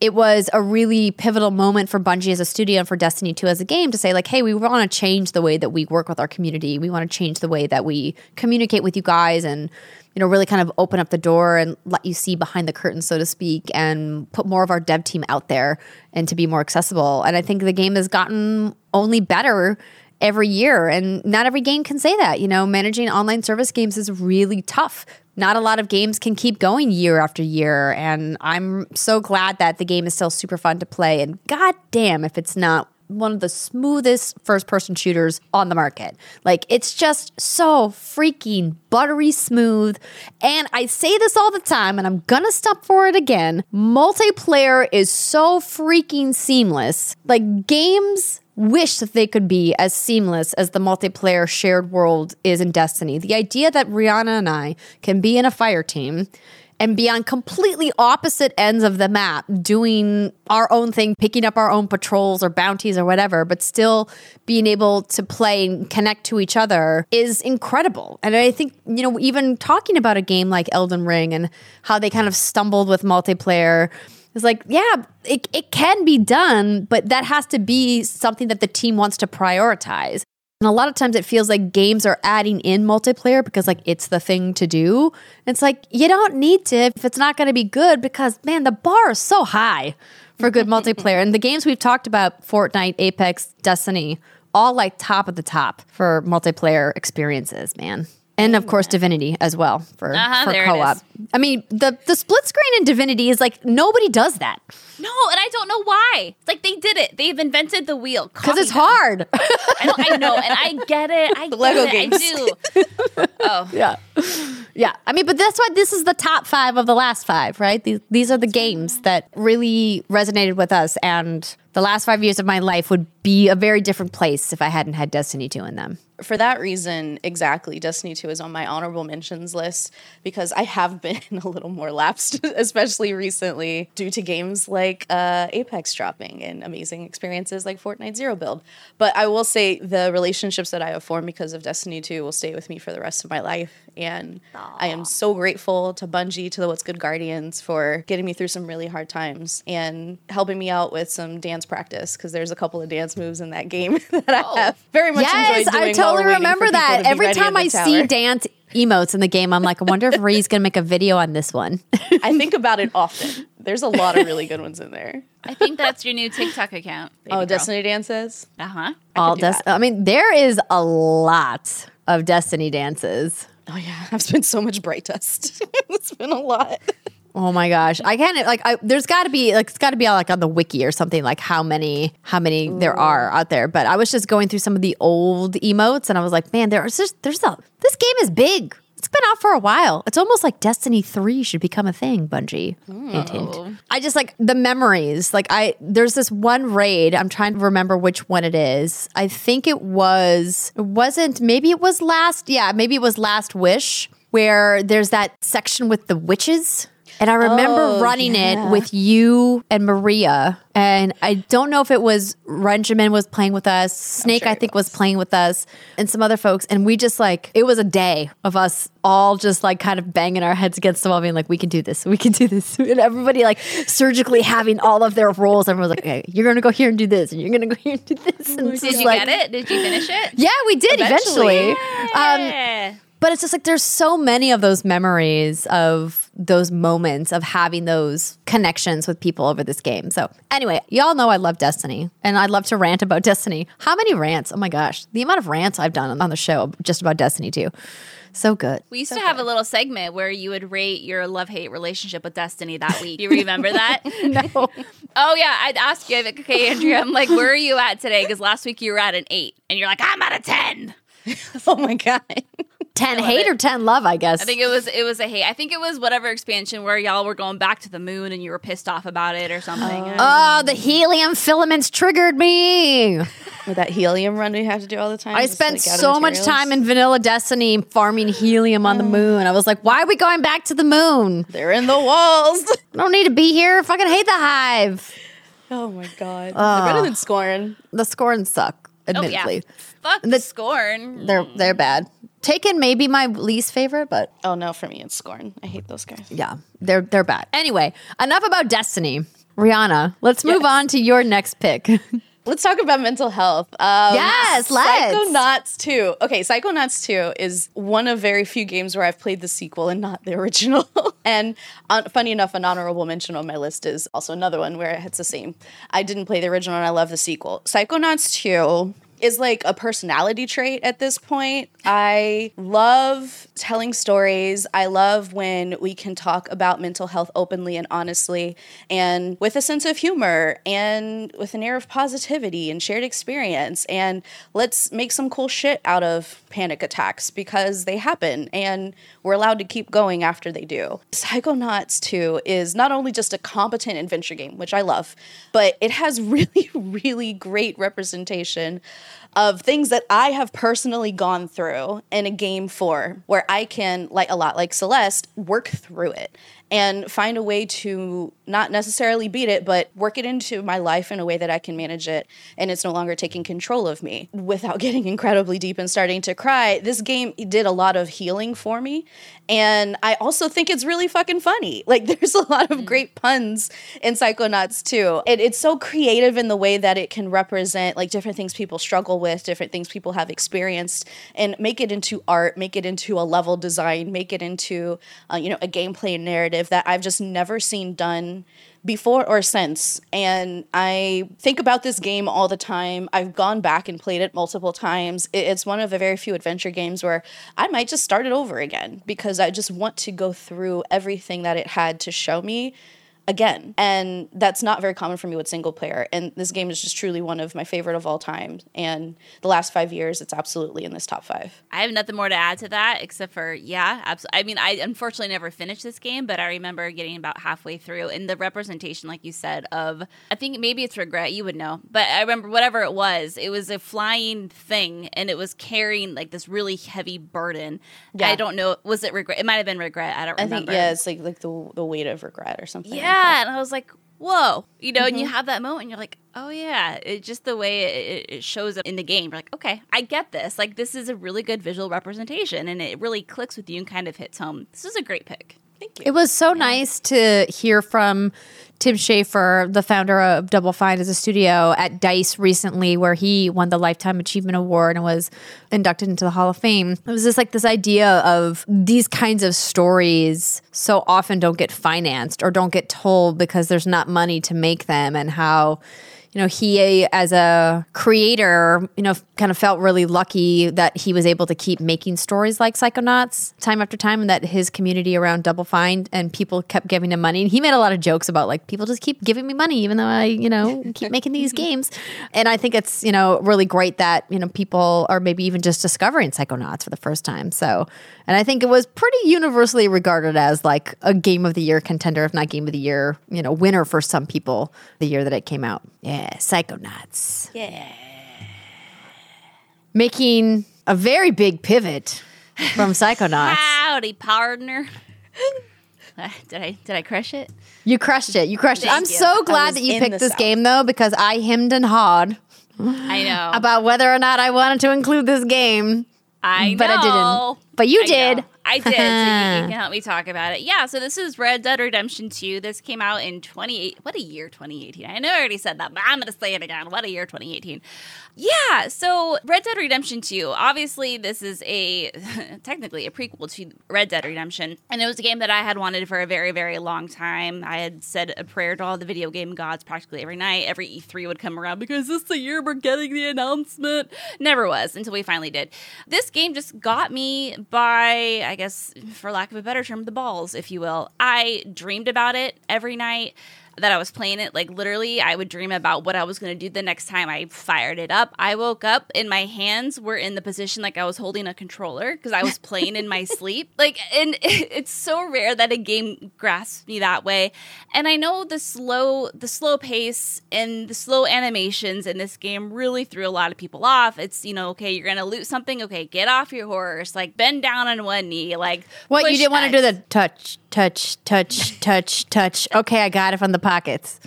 it was a really pivotal moment for Bungie as a studio and for Destiny 2 as a game to say, like, hey, we want to change the way that we work with our community. We want to change the way that we communicate with you guys and, you know, really kind of open up the door and let you see behind the curtain, so to speak, and put more of our dev team out there and to be more accessible. And I think the game has gotten only better every year. And not every game can say that. You know, managing online service games is really tough. Not a lot of games can keep going year after year. And I'm so glad that the game is still super fun to play. And god damn if it's not one of the smoothest first person shooters on the market. Like it's just so freaking buttery smooth. And I say this all the time and I'm gonna stop for it again. Multiplayer is so freaking seamless. Like games wish that they could be as seamless as the multiplayer shared world is in Destiny. The idea that Rihanna and I can be in a fire team and be on completely opposite ends of the map doing our own thing, picking up our own patrols or bounties or whatever, but still being able to play and connect to each other is incredible. And I think, you know, even talking about a game like Elden Ring and how they kind of stumbled with multiplayer it's like, yeah, it, it can be done, but that has to be something that the team wants to prioritize. And a lot of times it feels like games are adding in multiplayer because like it's the thing to do. It's like you don't need to if it's not going to be good because man, the bar is so high for good [LAUGHS] multiplayer. And the games we've talked about, Fortnite, Apex, Destiny, all like top of the top for multiplayer experiences, man. And of course, Divinity as well for, Uh-huh, for co-op. I mean, the the split screen in Divinity is like nobody does that No, and I don't know why. It's like they did it. They've invented the wheel because it's them. hard. I, know, I know, and I get it. I [LAUGHS] get Lego it. games. I do. [LAUGHS] Oh, yeah, yeah. I mean, but that's why this is the top five of the last five, right? These these are the games that really resonated with us, and the last five years of my life would be a very different place if I hadn't had Destiny two in them. For that reason, exactly, Destiny 2 is on my honorable mentions list because I have [LAUGHS] been a little more lapsed, [LAUGHS] especially recently, due to games like uh, Apex dropping and amazing experiences like Fortnite Zero Build. But I will say the relationships that I have formed because of Destiny 2 will stay with me for the rest of my life. And I am so grateful to Bungie, to the What's Good Guardians for getting me through some really hard times and helping me out with some dance practice because there's a couple of dance moves in that game [LAUGHS] that I have very much yes, enjoyed doing. I while totally we're remember that. to Every time I tower. see [LAUGHS] dance emotes in the game, I'm like, I wonder if Ree's gonna make a video on this one. [LAUGHS] I think about it often. There's a lot of really good ones in there. I think that's your new TikTok account. oh, Destiny dances. Uh huh. All do Des- I mean, there is a lot of Destiny dances. Oh yeah, I've spent so much bright dust. it's been a lot. Oh my gosh, I can't like. I, there's got to be like it's got to be like on the wiki or something like how many how many there are out there. But I was just going through some of the old emotes and I was like, man, there's just there's a this game is big. It's been out for a while. It's almost like Destiny 3 should become a thing, Bungie. Hmm. Hint, hint. I just like the memories. Like I there's this one raid. I'm trying to remember which one it is. I think it was it wasn't maybe it was last yeah, maybe it was last wish where there's that section with the witches. And I remember Oh, running yeah. it with you and Maria. And I don't know if it was Benjamin was playing with us, Snake, sure I think, was. playing with us, and some other folks. And we just like, it was a day of us all just like kind of banging our heads against the wall, being like, we can do this, we can do this. [LAUGHS] And everybody like surgically having all of their roles. Everyone was like, okay, you're going to go here and do this, and you're going to go [LAUGHS] here and do this. And it's Did you like- get it? Did you finish it? Yeah, we did eventually. Eventually. Um. But it's just like there's so many of those memories of those moments of having those connections with people over this game. So, anyway, y'all know I love Destiny and I love to rant about [LAUGHS] Destiny. How many rants? Oh my gosh, the amount of rants I've done on the show just about Destiny too. So good. We used to have a little segment where you would rate your love hate relationship with Destiny that week. Do you remember that? [LAUGHS] no. [LAUGHS] Oh yeah, I'd ask you, okay, Andrea. I'm like, where are you at today? Because last week you were at an eight, and you're like, I'm at a ten. oh my god. 10 hate or 10 love, I guess. I think it was it was a hate. I think it was whatever expansion where y'all were going back to the moon and you were pissed off about it or something. Oh, um, the helium filaments triggered me. With that helium run we have to do all the time. I spent like, out of so much time in vanilla Destiny farming helium on the oh. moon. I was like, why are we going back to the moon? They're in the walls. [LAUGHS] I don't need to be here. Fucking hate the hive. oh my god. They're better than Scorn. The scorn suck, Oh yeah, admittedly. fuck The- the scorn. They're they're bad. Taken maybe my least favorite, but Oh no, for me it's Scorn. I hate those guys. yeah, they're they're bad. Anyway, enough about Destiny. Rihanna, let's move on to your next pick. [LAUGHS] Let's talk about mental health. Um, Yes, let's. Psychonauts 2. Okay, Psychonauts 2 is one of very few games where I've played the sequel and not the [LAUGHS] original. and uh, funny enough, an honorable mention on my list is also another one where it's the same. I didn't play the original and I love the sequel. Psychonauts 2 is like a personality trait at this point. I love telling stories. I love when we can talk about mental health openly and honestly and with a sense of humor and with an air of positivity and shared experience. And let's make some cool shit out of panic attacks because they happen and we're allowed to keep going after they do. Psychonauts 2 is not only just a competent adventure game, which I love, but it has [LAUGHS] really, really great representation of things that I have personally gone through in a game for, where I can, like a lot like Celeste, work through it and find a way to not necessarily beat it, but work it into my life in a way that I can manage it and it's no longer taking control of me without [LAUGHS] getting incredibly deep and starting to cry. This game did a lot of healing for me. And I also think it's really fucking funny. [LAUGHS] Like there's a lot of great puns in Psychonauts too. And it's so creative in the way that it can represent like different things people struggle with, different things people have experienced, and make it into art, make it into a level design, make it into uh, you know a gameplay narrative that I've just never seen done before or since. And I think about this game all the time. I've gone back and played it multiple times. It's one of the very few adventure games where I might just start it over again because I just want to go through everything that it had to show me again. And that's not very common for me with single player. And this game is just truly one of my favorite of all time. And the last five years, it's absolutely in this top five. I have nothing more to add to that except for yeah, absolutely. I mean, I unfortunately never finished this game, but I remember getting about halfway through and the representation, like you said, of I think maybe it's regret. You would know, but I remember whatever it was, it was a flying thing and it was carrying like this really heavy burden. Yeah. I don't know. Was it regret? It might have been regret. I don't remember. I think, yeah, it's like, like the, the weight of regret or something. Yeah, that. and I was like, whoa, you know, and Mm-hmm. you have that moment, and you're like, oh yeah, it just the way it, it shows up in the game. You're like, okay, I get this. Like, this is a really good visual representation, and it really clicks with you and kind of hits home. This is a great pick. Thank you. It was so nice to hear from Tim Schafer, the founder of Double Fine as a studio at DICE recently, where he won the Lifetime Achievement Award and was inducted into the Hall of Fame. It was just like this idea of these kinds of stories so often don't get financed or don't get told because there's not money to make them, and how you know, he as a creator, you know, kind of felt really lucky that he was able to keep making stories like Psychonauts time after time and that his community around Double Fine and people kept giving him money. And he made a lot of jokes about like people just keep giving me money even though I, you know, keep making these [LAUGHS] games. And I think it's, you know, really great that, you know, people are maybe even just discovering Psychonauts for the first time. So, and I think it was pretty universally regarded as like a game of the year contender, if not game of the year, you know, winner for some people the year that it came out. Yeah, Psychonauts. Yeah. Making a very big pivot from Psychonauts. [LAUGHS] Howdy, partner. [LAUGHS] did I did I crush it? You crushed it. You crushed it. I'm you. so glad that you picked this South. game though, because I hemmed and hawed I know. about whether or not I wanted to include this game. I know. but I didn't. But you I did. know. I did. so you, can [LAUGHS] help me talk about it. Yeah. So this is Red Dead Redemption 2. This came out in 28. What a year, 2018. I know I already said that, but I'm going to say it again. What a year, 2018. Yeah. So Red Dead Redemption 2. Obviously, this is a [LAUGHS] technically a prequel to Red Dead Redemption, and it was a game that I had wanted for a very, very long time. I had said a prayer to all the video game gods practically every night. Every E3 would come around because this is the year we're getting the announcement. Never was until we finally did. This game just got me by, I guess, for lack of a better term, the balls, if you will. I dreamed about it every night that I was playing it. Like literally, I would dream about what I was going to do the next time I fired it up. I woke up and my hands were in the position like I was holding a controller because I was [LAUGHS] playing in my sleep. Like, and [LAUGHS] it's so rare that a game grasps me that way. And I know the slow, the slow pace and the slow animations in this game really threw a lot of people off. It's you know, okay, you're gonna loot something. Okay, get off your horse. Like bend down on one knee. Like What you didn't want to do the touch, touch, touch, touch, touch. Okay, I got it from the pockets.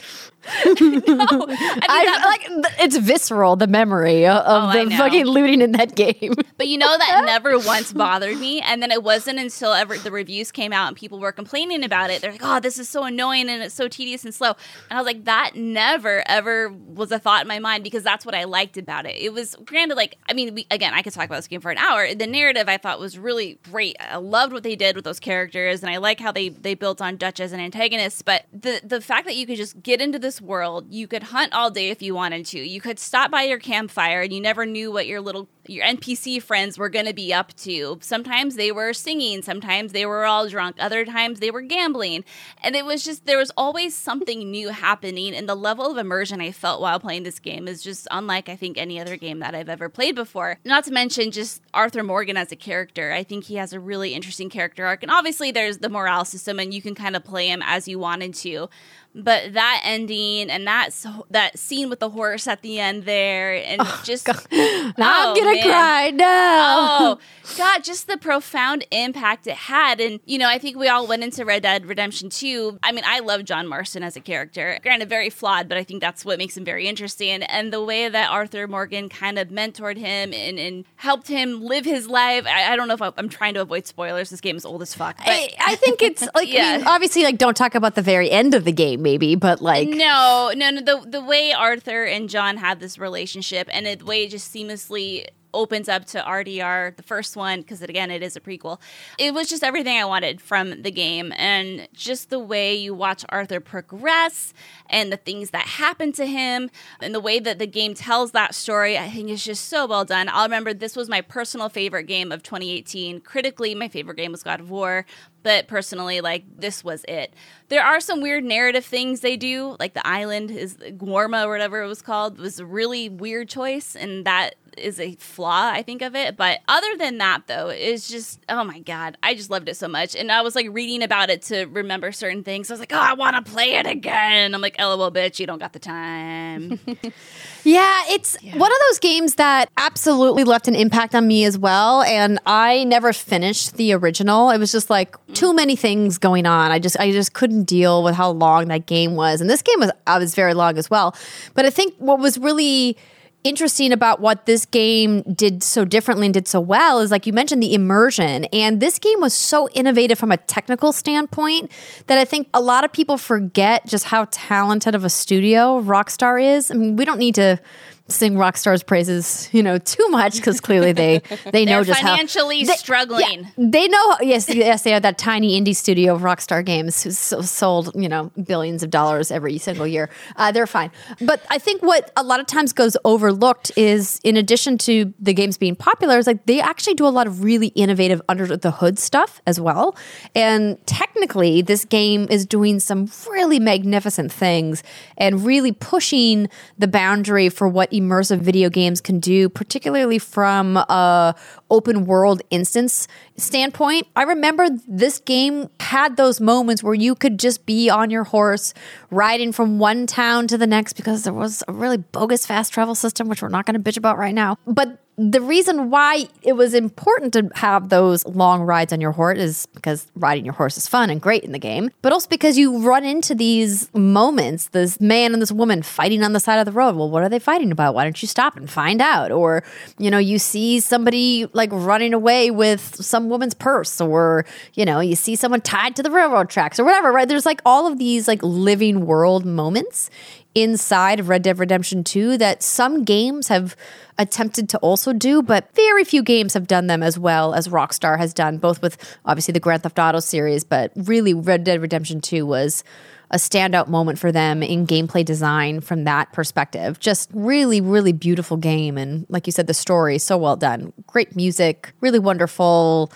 [LAUGHS] I, like it's visceral the memory of Oh, the fucking looting in that game. [LAUGHS] But you know that [LAUGHS] never once bothered me. And then it wasn't until ever the reviews came out and people were complaining about it. They're like, "Oh, this is so annoying and it's so tedious and slow." And I was like, "That never ever was a thought in my mind because that's what I liked about it." It was granted, like, I mean, we, again, I could talk about this game for an hour. The narrative I thought was really great. I loved what they did with those characters, and I like how they they built on Dutch as an antagonist. But the the fact that you could just get into this world, you could hunt all day if you wanted to. You could stop by your campfire, and you never knew what your little your NPC friends were going to be up to. Sometimes they were singing, sometimes they were all drunk, other times they were gambling. And it was just, there was always something new happening. And the level of immersion I felt while playing this game is just unlike, I think, any other game that I've ever played before. Not to mention just Arthur Morgan as a character. I think he has a really interesting character arc. And obviously, there's the morale system, and you can kind of play him as you wanted to. But that ending and that that scene with the horse at the end there, and oh, just now Oh, I'm gonna man. cry. now oh [LAUGHS] god just the profound impact it had. And you know i think we all went into red dead redemption 2 i mean i love john marston as a character. Granted very flawed but i think that's what makes him very interesting. And the way that arthur morgan kind of mentored him and, and helped him live his life I, I don't know if I, i'm trying to avoid spoilers. This game is old as fuck but I, I think it's like I [LAUGHS] Yeah. mean, obviously like don't talk about the very end of the game maybe, but like No, no, no. The the way Arthur and John have this relationship, and the way it just seamlessly opens up to RDR, the first one, because again, it is a prequel. It was just everything I wanted from the game, and just the way you watch Arthur progress, and the things that happen to him, and the way that the game tells that story. I think is just so well done. I'll remember this was my personal favorite game of 2018. Critically, my favorite game was God of War but personally like this was it. There are some weird narrative things they do like the island is Guarma or whatever it was called was a really weird choice and that is a flaw i think of it but other than that though it's just oh my god i just loved it so much and i was like reading about it to remember certain things i was like oh i want to play it again i'm like lol bitch you don't got the time [LAUGHS] Yeah, it's one of those games that absolutely left an impact on me as well. And I never finished the original. It was just like mm. too many things going on. I just I just couldn't deal with how long that game was. And this game was I was very long as well. But I think what was really interesting about what this game did so differently and did so well is like you mentioned the immersion. And this game was so innovative from a technical standpoint that i think a lot of people forget just how talented of a studio rockstar is. I mean we don't need to sing rockstar's praises you know too much because clearly they [LAUGHS] they know just how financially struggling yeah, they know yes yes they are that tiny indie studio of rockstar games who's sold you know billions of dollars every single year. Uh, they're fine. But i think what a lot of times goes overlooked is in addition to the games being popular is like they actually do a lot of really innovative under the hood stuff as well. And technically this game is doing some really magnificent things and really pushing the boundary for what immersive video games can do particularly from a open world instance standpoint. I remember this game had those moments where you could just be on your horse riding from one town to the next because there was a really bogus fast travel system which we're not going to bitch about right now. But the reason why it was important to have those long rides on your horse is because riding your horse is fun and great in the game, but also because you run into these moments, this man and this woman fighting on the side of the road. Well, what are they fighting about? Why don't you stop and find out? Or, you know, you see somebody like running away with some woman's purse, or, you know, you see someone tied to the railroad tracks or whatever, right? There's like all of these like living world moments inside of Red Dead Redemption 2 that some games have attempted to also do, but very few games have done them as well as Rockstar has done, both with obviously the Grand Theft Auto series, but really Red Dead Redemption 2 was a standout moment for them in gameplay design from that perspective. Just really, really beautiful game. And like you said, the story, so well done. Great music, really wonderful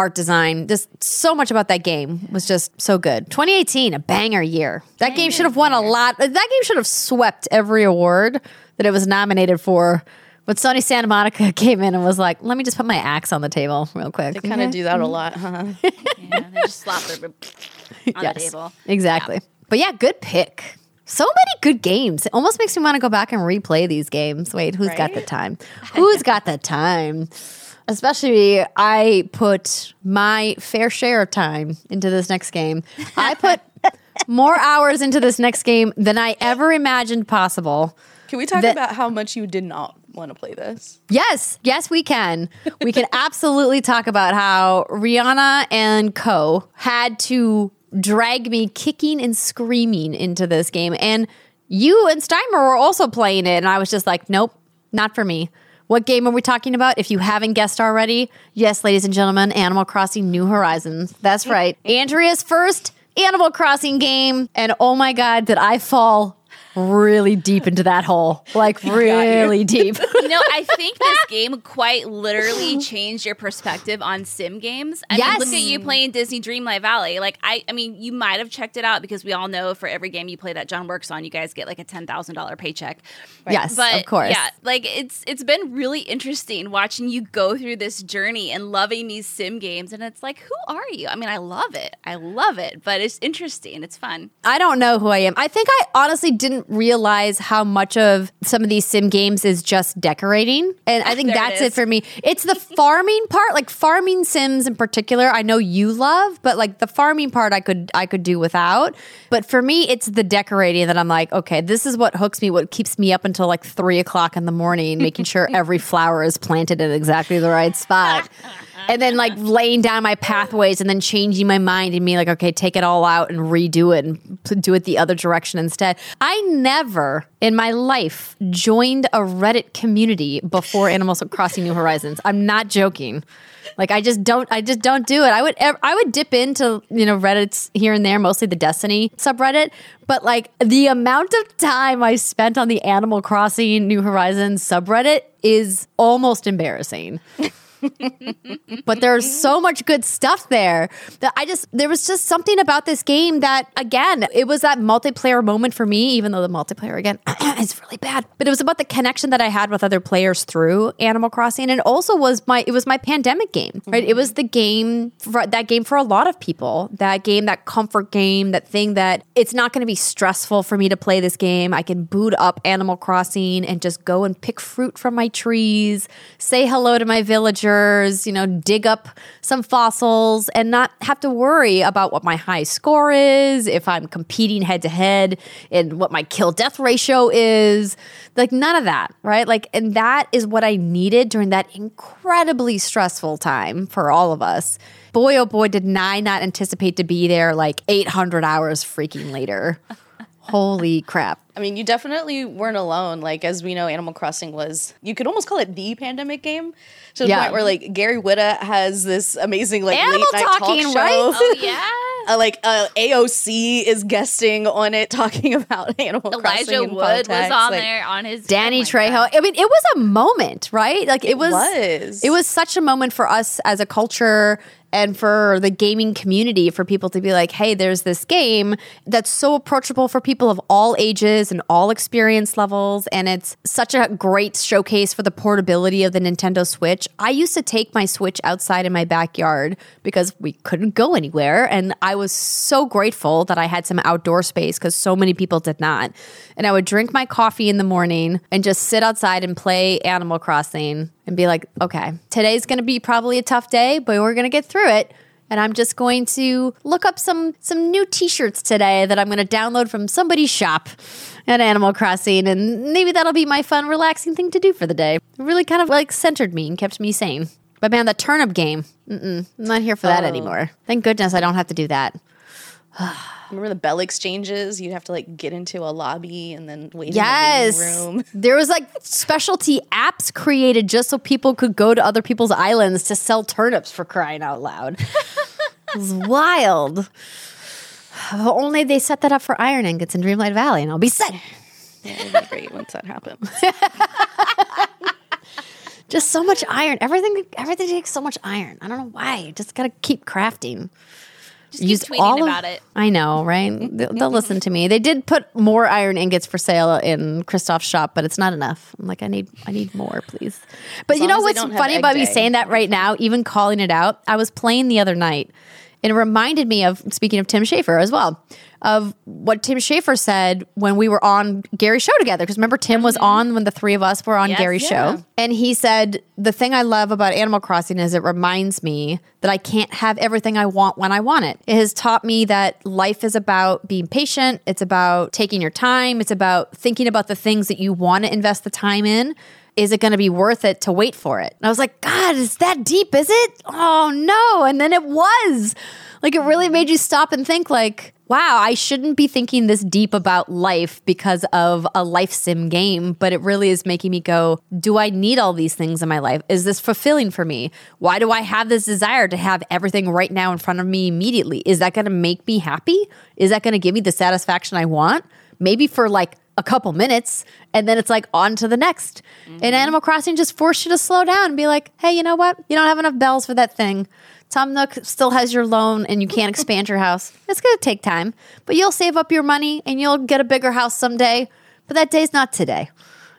art design. Just so much about that game was just so good. 2018, a banger year. That game should have won a lot. That game should have swept every award that it was nominated for. But Sony Santa Monica [LAUGHS] came in and was like, let me just put my axe on the table real quick. They kind of do that a lot, huh? [LAUGHS] Yeah, they just slap it [LAUGHS] on Yes, the table. Exactly. But yeah, good pick. So many good games. It almost makes me want to go back and replay these games. Wait, who's got the time? Who's got the time? Especially, I put my fair share of time into this next game. I put [LAUGHS] more hours into this next game than I ever imagined possible. Can we talk That- about how much you did not want to play this? Yes, yes, we can. We can absolutely talk about how Rihanna and Co had to drag me kicking and screaming into this game. And you and Steimer were also playing it. And I was just like, nope, not for me. What game are we talking about? If you haven't guessed already, yes, ladies and gentlemen, Animal Crossing New Horizons. That's right. [LAUGHS] Andrea's first Animal Crossing game. And oh my God, did I fall really deep into that hole? Like, [LAUGHS] really deep. [LAUGHS] You know, I think this game quite literally changed your perspective on sim games. I Yes. mean, look at you playing Disney Dreamlight Valley. Like, I, I mean, you might have checked it out because we all know for every game you play that John works on, you guys get like a ten thousand dollar paycheck. Yes, but of course. yeah, like it's it's been really interesting watching you go through this journey and loving these sim games. And it's like, who are you? I mean, I love it, I love it, but it's interesting, it's fun. I don't know who I am. I think I honestly didn't realize how much of some of these sim games is just decorating. And I think There it that's it, is. for me. It's the farming part, like farming sims in particular, I know you love, but like the farming part I could I could do without. But for me, it's the decorating that I'm like, okay, this is what hooks me, what keeps me up until like three o'clock in the morning, making sure [LAUGHS] every flower is planted in exactly the right spot. [LAUGHS] and then like laying down my pathways and then changing my mind and being like, okay, take it all out and redo it and do it the other direction instead. I never in my life joined a Reddit community before Animal Crossing New Horizons. I'm not joking. Like I just don't, I just don't do it. I would, I would dip into you know Reddit's here and there, mostly the Destiny subreddit. But like the amount of time I spent on the Animal Crossing New Horizons subreddit is almost embarrassing [LAUGHS] but there's so much good stuff there that I just there was just something about this game that again it was that multiplayer moment for me even though the multiplayer again [CLEARS THROAT] is really bad. But it was about the connection that I had with other players through Animal Crossing and it also was my it was my pandemic game right? It was the game for that game for a lot of people that game that comfort game that thing that it's not going to be stressful for me to play this game. I can boot up Animal Crossing and just go and pick fruit from my trees say hello to my you know dig up some fossils and not have to worry about what my high score is if I'm competing head to head and what my kill death ratio is like none of that right? Like and that is what I needed during that incredibly stressful time for all of us. Boy oh boy did I not anticipate to be there like 800 hours freaking later [LAUGHS] holy crap I mean, you definitely weren't alone. Like, as we know, Animal Crossing was, you could almost call it the pandemic game to the Yeah. point where, like, Gary Whitta has this amazing, like, Animal late night talking, talk show. right? [LAUGHS] Oh yeah. Uh, like, uh, AOC is guesting on it, [LAUGHS] talking about Animal Crossing. Elijah and Wood was on Like, there on his Danny oh Trejo. God. I mean, it was a moment, right? Like it, was, was. It was such a moment for us as a culture and for the gaming community for people to be like, "Hey, there's this game that's so approachable for people of all ages and all experience levels and it's such a great showcase for the portability of the Nintendo Switch." I used to take my Switch outside in my backyard because we couldn't go anywhere and I was so grateful that I had some outdoor space cuz so many people did not. And I would drink my coffee in the morning and just sit outside and play Animal Crossing and be like, okay, today's going to be probably a tough day, but we're going to get through it. And I'm just going to look up some some new T-shirts today that I'm going to download from somebody's shop at Animal Crossing, and maybe that'll be my fun, relaxing thing to do for the day. It really kind of like centered me and kept me sane. But man, the turnip game, mm-mm, I'm not here for that oh. anymore. Thank goodness I don't have to do that. [SIGHS] Remember the bell exchanges? You'd have to like get into a lobby and then wait Yes. in the room. [LAUGHS] There was like specialty apps created just so people could go to other people's islands to sell turnips for crying out loud. [LAUGHS] it was wild. If Only they set that up for iron ingots in Dreamlight Valley and I'll be set. Yeah, it'd be great once that happens. [LAUGHS] Just so much iron. Everything everything takes so much iron. I don't know why. You just gotta keep crafting. Just tweeting all of- about it. I know, right? [LAUGHS] They'll, they'll listen to me. They did put more iron ingots for sale in Christoph's shop, but it's not enough. I'm like, I need, I need more, please. But you know what's funny about me saying that right now, even calling it out? I was playing the other night, and it reminded me of speaking of Tim Schafer as well, of what Tim Schafer said when we were on Gary's show together. Because remember, Tim was mm-hmm. on when the three of us were on Yes. Gary's show. And he said, The thing I love about Animal Crossing is it reminds me that I can't have everything I want when I want it. It has taught me that life is about being patient, it's about taking your time, it's about thinking about the things that you want to invest the time in. Is it going to be worth it to wait for it? And I was like, God, is that deep? Is it? Oh no. And then it was. Like it really mm-hmm. made you stop and think like, wow, I shouldn't be thinking this deep about life because of a life sim game, but it really is making me go, do I need all these things in my life? Is this fulfilling for me? Why do I have this desire to have everything right now in front of me immediately? Is that going to make me happy? Is that going to give me the satisfaction I want? Maybe for like a couple minutes and then it's like on to the next. And mm-hmm. Animal Crossing just forced you to slow down and be like, hey, you know what? You don't have enough bells for that thing. Tom Nook still has your loan and you can't [LAUGHS] expand your house. It's going to take time, but you'll save up your money and you'll get a bigger house someday. But that day's not today.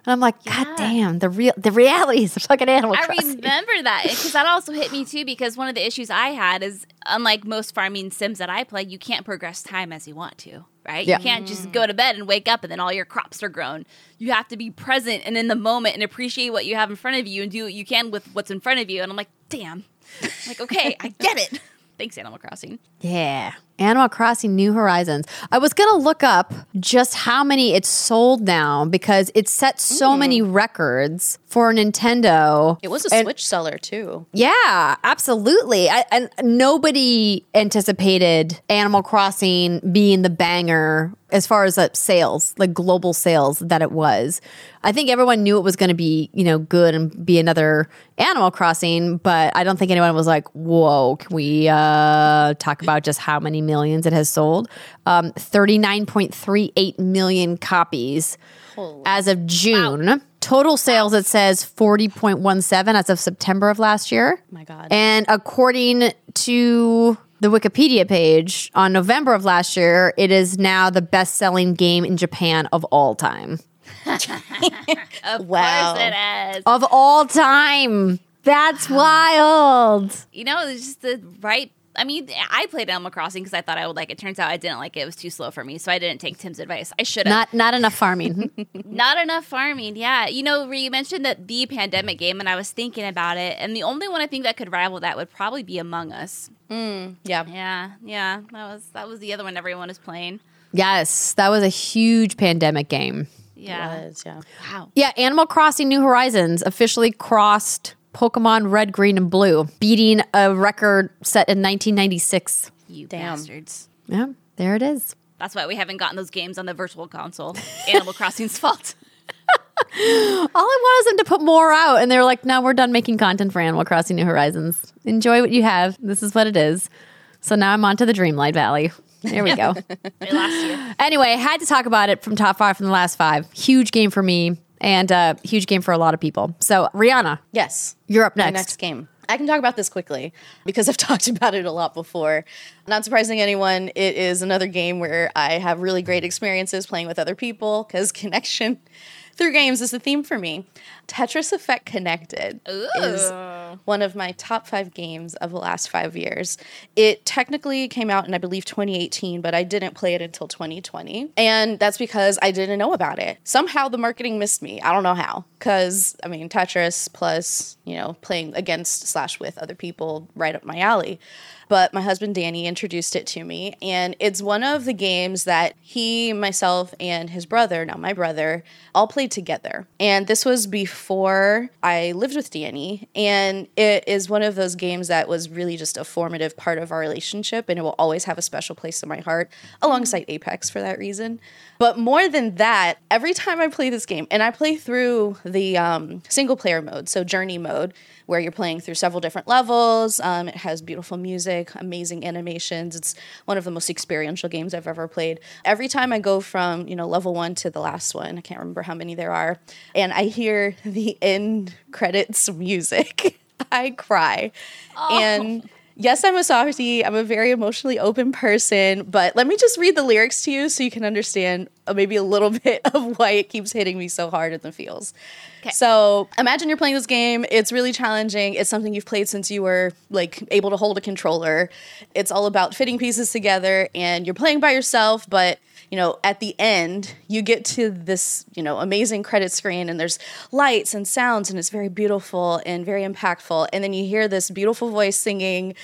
And I'm like, God damn, the real the reality is fucking Animal I Crossing. remember that because that also hit me too. Because one of the issues I had is, unlike most farming sims that I play, you can't progress time as you want to. Right? Yeah. You can't just mm. go to bed and wake up and then all your crops are grown. You have to be present and in the moment and appreciate what you have in front of you and do what you can with what's in front of you. And I'm like, damn. Like, okay, I get it. [LAUGHS] Thanks, Animal Crossing. Yeah. Animal Crossing New Horizons. I was going to look up just how many it's sold now because it set so many records for Nintendo. It was a And- Switch seller too. Yeah, absolutely. I, and nobody anticipated Animal Crossing being the banger as far as uh, sales, like global sales that it was. I think everyone knew it was going to be, you know, good and be another Animal Crossing, but I don't think anyone was like, "Whoa, can we uh, talk about just how many millions it has sold?" Um, Thirty-nine point three eight million copies as of June. Total sales, it says 40.17 as of September of last year. my God. And according to the Wikipedia page, on November of last year, it is now the best selling game in Japan of all time. [LAUGHS] Of Wow. course it is. Of all time. That's wild. You know, it's just the right. I mean, I played Animal Crossing because I thought I would like it. Turns out I didn't like it. It was too slow for me, so I didn't take Tim's advice. I should have. Not not enough farming. [LAUGHS] [LAUGHS] Not enough farming. Yeah. You know, Ree, you mentioned that the pandemic game, and I was thinking about it, and the only one I think that could rival that would probably be Among Us. Mm, yeah. Yeah, yeah. That was that was the other one everyone was playing. yes, that was a huge pandemic game. Yeah. Was, yeah. Wow. Yeah, Animal Crossing New Horizons officially crossed Pokemon Red, Green, and Blue, beating a record set in 1996. You Damn. bastards. Yeah, there it is. That's why we haven't gotten those games on the virtual console. Animal [LAUGHS] Crossing's fault. [LAUGHS] All I want is them to put more out, and they're like, "No, we're done making content for Animal Crossing New Horizons. Enjoy what you have. This is what it is." So now I'm on to the Dreamlight Valley. There we go. [LAUGHS] They lost you. anyway, I had to talk about it from top five from the last five. Huge game for me, and uh, huge game for a lot of people. So Rihanna, Yes. you're up next. next game. I can talk about this quickly because I've [LAUGHS] talked about it a lot before. Not surprising anyone, it is another game where I have really great experiences playing with other people because [LAUGHS] connection through games is the theme for me. Tetris Effect Connected is one of my top five games of the last five years. It technically came out in, I believe, 2018, but I didn't play it until 2020. And that's because I didn't know about it. Somehow the marketing missed me. I don't know how. Because, I mean, Tetris plus, you know, playing against slash with other people right up my alley but my husband Danny introduced it to me. And it's one of the games that he, myself, and his brother, now my brother, all played together. And this was before I lived with Danny. And it is one of those games that was really just a formative part of our relationship. And it will always have a special place in my heart, alongside Apex for that reason. But more than that, every time I play this game, and I play through the um, single player mode, so journey mode, where you're playing through several different levels. Um, it has beautiful music, amazing animations. It's one of the most experiential games I've ever played. Every time I go from you know level one to the last one, I can't remember how many there are, and I hear [LAUGHS] the end credits music, [LAUGHS] I cry, and yes, I'm a softie. I'm a very emotionally open person, but let me just read the lyrics to you so you can understand uh, maybe a little [LAUGHS] bit of why it keeps hitting me so hard in the feels. So imagine you're playing this game. It's really challenging. It's something you've played since you were like able to hold a controller. It's all about fitting pieces together, and you're playing by yourself, but you know, at the end, you get to this, you know, amazing credit screen and there's lights and sounds and it's very beautiful and very impactful. And then you hear this beautiful voice singing,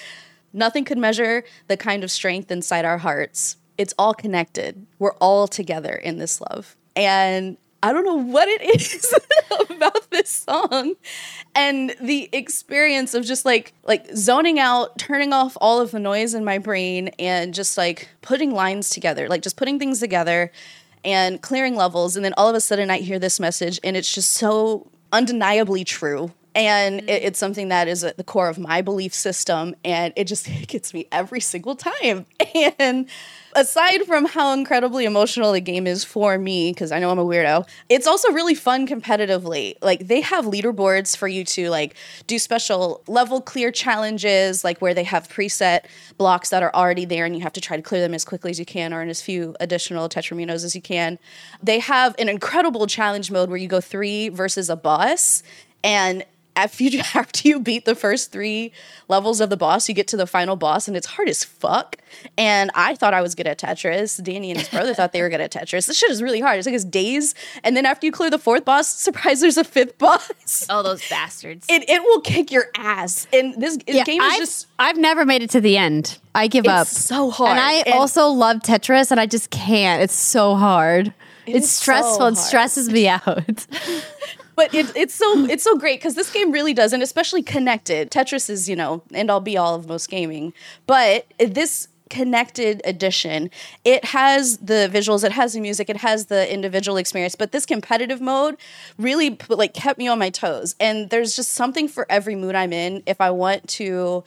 Nothing could measure the kind of strength inside our hearts. It's all connected. We're all together in this love. And I don't know what it [LAUGHS] is [LAUGHS] about this song and the experience of just like like zoning out, turning off all of the noise in my brain and just like putting lines together, like just putting things together and clearing levels. And then all of a sudden I hear this message and it's just so undeniably true. And mm-hmm. it, it's something that is at the core of my belief system and it just [LAUGHS] gets me every single time. And aside from how incredibly emotional the game is for me because i know i'm a weirdo it's also really fun competitively. Like they have leaderboards for you to like do special level clear challenges like where they have preset blocks that are already there and you have to try to clear them as quickly as you can or in as few additional tetrominos as you can. They have an incredible challenge mode where you go three versus a boss and after you, [LAUGHS] after you beat the first three levels of the boss, you get to the final boss, and it's hard as fuck. And I thought I was good at Tetris. Danny and his brother thought they were good at Tetris. This shit is really hard. It's like it's days, and then after you clear the fourth boss, [LAUGHS] surprise, there's a fifth boss. Oh, those bastards! It it will kick your ass. And this Yeah, game is I've, just I've never made it to the end. I give up. It's up. so hard. And I And- also love Tetris, and I just can't. It's so hard. it's is so stressful. It stresses me [LAUGHS] out. But it, it's so [LAUGHS] it's so great because this game really does, and especially connected. Tetris is you know end all be all of most gaming, but this connected edition it has the visuals it has the music it has the individual experience. But this competitive mode really put, like kept me on my toes. And there's just something for every mood i'm in. If i want to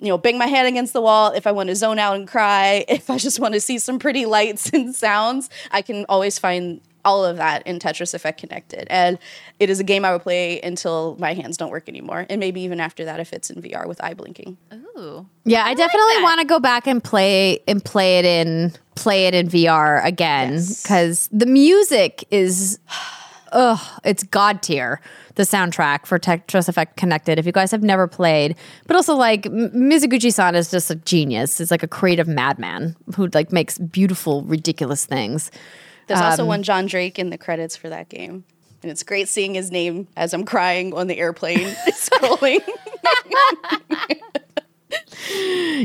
you know, bang my head against the wall, if I want to zone out and cry, [LAUGHS] if I just want to see some pretty lights and sounds, I can always find all of that in Tetris Effect Connected. And it is a game I would play until my hands don't work anymore. And maybe even after that if it's in VR with eye blinking. Ooh. Yeah, I, definitely that. want to go back and play and play it in play it in VR again Yes. because the music is, ugh, it's god tier. The soundtrack for Tetris Effect Connected. If you guys have never played, but also like M- Mizuguchi-san is just a genius. He's like a creative madman who like makes beautiful, ridiculous things. There's also um, one John Drake in the credits for that game. And it's great seeing his name as I'm crying on the airplane [LAUGHS] scrolling.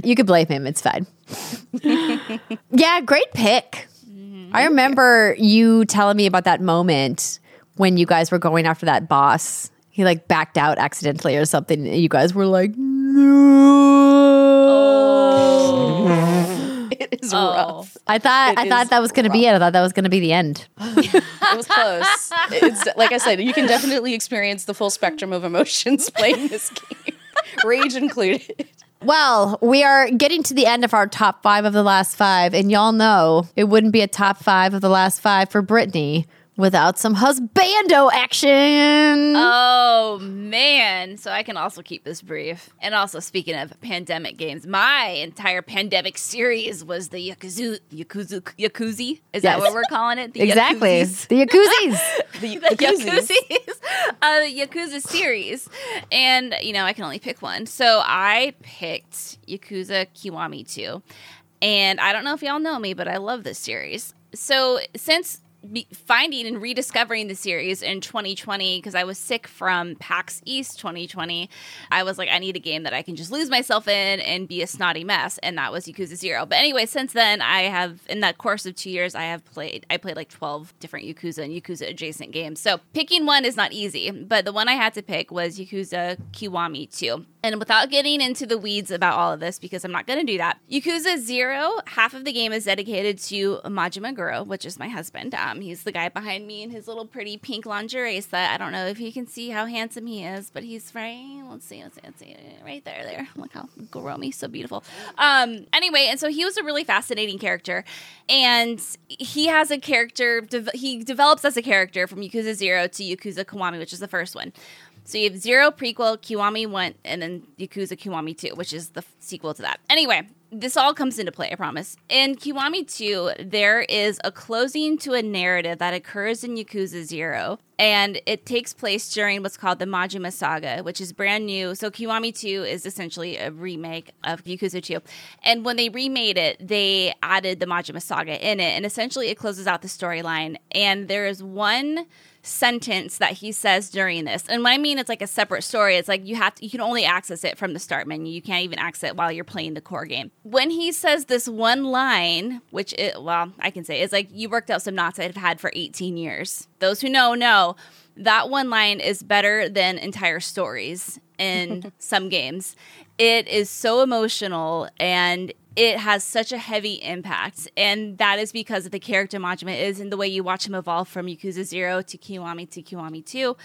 You could blame him. It's fine. [LAUGHS] yeah, great pick. Mm-hmm. I remember you telling me about that moment when you guys were going after that boss. He like backed out accidentally or something. and You guys were like, no. [LAUGHS] [LAUGHS] it is Oh. rough. I thought It I thought that was going to be it. I thought that was going to be the end. [LAUGHS] It was close. It's like I said, you can definitely experience the full spectrum of emotions [LAUGHS] playing this game, rage included. Well, we are getting to the end of our top five of the last five, and y'all know it wouldn't be a top five of the last five for Brittany without some husbando action. Oh man! So I can also keep this brief. And also, speaking of pandemic games, my entire pandemic series was the Yakuzu, Yakuzu, Yakuzi. Is Yes. that what we're calling it? The exactly. Yakuzis? The Yakuzi's. The, [LAUGHS] The the Yakuzis. Yakuzis. [LAUGHS] uh, Yakuza series, and you know I can only pick one. So I picked Yakuza Kiwami 2, and I don't know if y'all know me, but I love this series. So since finding and rediscovering the series in 2020 because I was sick from PAX East 2020. I was like, I need a game that I can just lose myself in and be a snotty mess, and that was Yakuza Zero. But anyway, since then, I have in that course of two years, I have played. I played like 12 different Yakuza and Yakuza adjacent games. So picking one is not easy, but the one I had to pick was Yakuza Kiwami 2. And without getting into the weeds about all of this, because I'm not going to do that, Yakuza Zero, half of the game is dedicated to Majima Goro, which is my husband. He's the guy behind me in his little pretty pink lingerie set. I don't know if you can see how handsome he is, but he's right. Let's see, let's see, let's see, right there, there. Look how Guromi, so beautiful. Um, anyway, and so he was a really fascinating character, and he has a character. De- he develops as a character from Yakuza Zero to Yakuza Kiwami, which is the first one. So you have Zero prequel, Kiwami 1, and then Yakuza Kiwami 2, which is the f- sequel to that. Anyway, this all comes into play, I promise. In Kiwami 2, there is a closing to a narrative that occurs in Yakuza 0, and it takes place during what's called the Majima Saga, which is brand new. So Kiwami 2 is essentially a remake of Yakuza 2. And when they remade it, they added the Majima Saga in it, and essentially it closes out the storyline. And there is one sentence that he says during this. And what I mean it's like a separate story, it's like you have to, you can only access it from the start menu. You can't even access it while you're playing the core game. When he says this one line, which it, well, I can say it's like you worked out some knots I've had for 18 years. Those who know know that one line is better than entire stories in [LAUGHS] some games. It is so emotional and it has such a heavy impact. And that is because of the character Majima is and the way you watch him evolve from Yakuza 0 to Kiwami to Kiwami 2.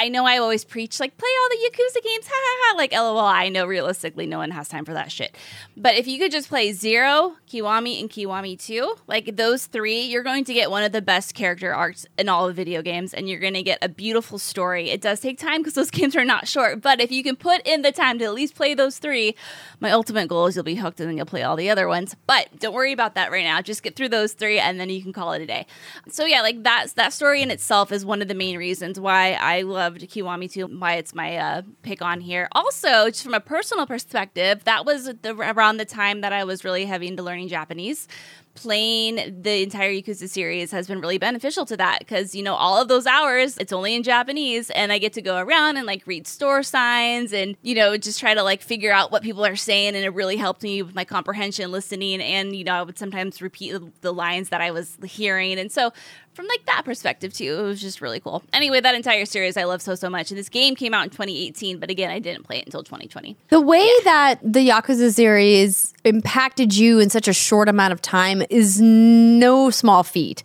I know I always preach like play all the Yakuza games, ha ha ha. Like lol, I know realistically no one has time for that shit. But if you could just play Zero, Kiwami, and Kiwami Two, like those three, you're going to get one of the best character arcs in all of video games, and you're going to get a beautiful story. It does take time because those [LAUGHS] games are not short, but if you can put in the time to at least play those three, my ultimate goal is you'll be hooked and then you'll play all the other ones. But don't worry about that right now. Just get through those three, and then you can call it a day. So yeah, like that's that story in itself is one of the main reasons why I loved Kiwami 2, why it's my uh, pick on here. Also, just from a personal perspective, that was the, around the time that I was really heavy into learning Japanese. Playing the entire Yakuza series has been really beneficial to that because, you know, all of those hours, it's only in Japanese, and I get to go around and like read store signs and, you know, just try to like figure out what people are saying. And it really helped me with my comprehension, listening, and, you know, I would sometimes repeat the lines that I was hearing. And so, from like that perspective too. It was just really cool. Anyway, that entire series I love so so much. And this game came out in 2018, but again, I didn't play it until 2020. The way that the Yakuza series impacted you in such a short amount of time is no small feat.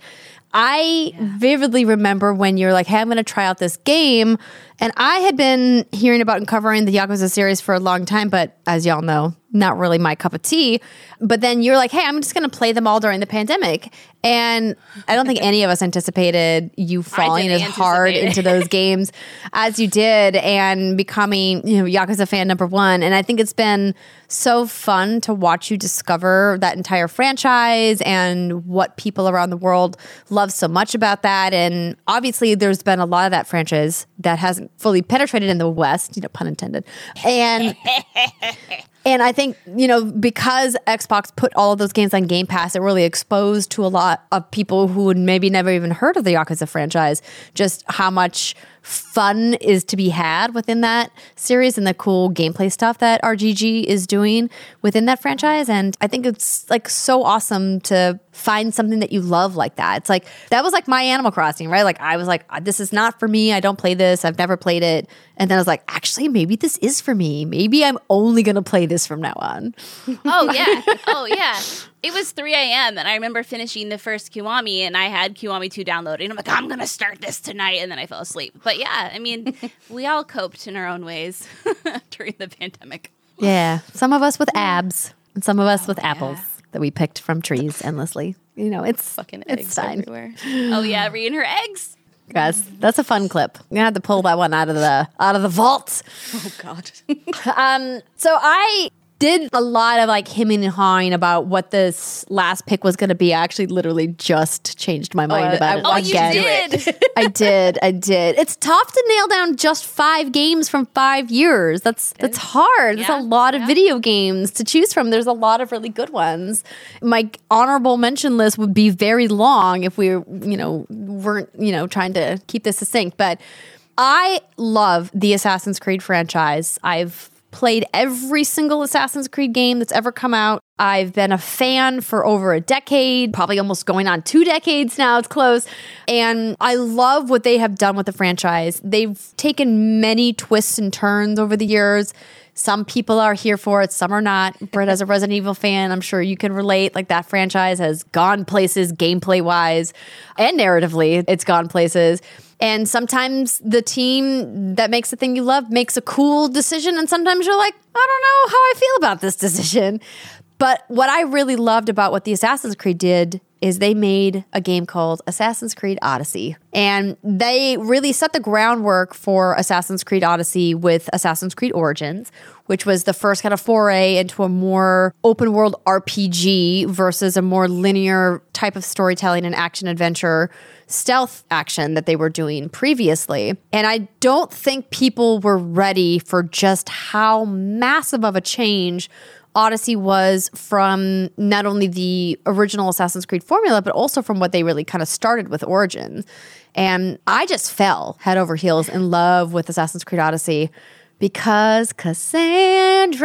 I vividly remember when you're like, hey, I'm going to try out this game. And I had been hearing about and covering the Yakuza series for a long time, but as y'all know, not really my cup of tea. But then you're like, hey, I'm just going to play them all during the pandemic. And I don't think any of us anticipated you falling as hard into those [LAUGHS] games as you did and becoming, you know, Yakuza fan number one. And I think it's been so fun to watch you discover that entire franchise and what people around the world love so much about that. And obviously, there's been a lot of that franchise that hasn't fully penetrated in the West, you know, pun intended. And [LAUGHS] and I think, you know, because Xbox put all of those games on Game Pass, it really exposed to a lot of people who would maybe never even heard of the Yakuza franchise just how much fun is to be had within that series and the cool gameplay stuff that RGG is doing within that franchise. And I think it's like so awesome to find something that you love like that. It's like that was like my Animal Crossing, right? Like I was like, this is not for me. I don't play this. I've never played it. And then I was like, actually, maybe this is for me. Maybe I'm only going to play this from now on. Oh yeah, [LAUGHS] oh yeah. It was 3 a.m. and I remember finishing the first Kiwami and I had Kiwami 2 downloaded. And I'm like, I'm gonna start this tonight, and then I fell asleep. But yeah, I mean, [LAUGHS] we all coped in our own ways [LAUGHS] during the pandemic. Yeah. Some of us with abs and some of us with apples that we picked from trees endlessly. You know, it's Fucking it's eggs fine. everywhere. Oh yeah, reading her eggs. Guys, that's a fun clip. Gonna have to pull that one out of the out of the vault. Oh God. [LAUGHS] Um, so I did a lot of like hemming and hawing about what this last pick was going to be. I actually literally just changed my mind I- about I it watched you again. do Did. [LAUGHS] I did. I did. It's tough to nail down just five games from five years. That's that's hard. There's Yeah, a lot of yeah. video games to choose from. There's a lot of really good ones. My honorable mention list would be very long if we, you know, weren't you know trying to keep this succinct. But I love the Assassin's Creed franchise. I've played every single Assassin's Creed game that's ever come out. I've been a fan for over a decade, probably almost going on two decades now. It's close. And I love what they have done with the franchise. They've taken many twists and turns over the years. Some people are here for it, some are not. Britt, as a Resident Evil fan, I'm sure you can relate. Like that franchise has gone places gameplay wise and narratively, it's gone places. And sometimes the team that makes the thing you love makes a cool decision. And sometimes you're like, I don't know how I feel about this decision. But what I really loved about what the Assassin's Creed did is they made a game called Assassin's Creed Odyssey. And they really set the groundwork for Assassin's Creed Odyssey with Assassin's Creed Origins, which was the first kind of foray into a more open world RPG versus a more linear type of storytelling and action adventure stealth action that they were doing previously. And I don't think people were ready for just how massive of a change Odyssey was from not only the original Assassin's Creed formula, but also from what they really kind of started with Origins. And I just fell head over heels in love with Assassin's Creed Odyssey because Kassandra.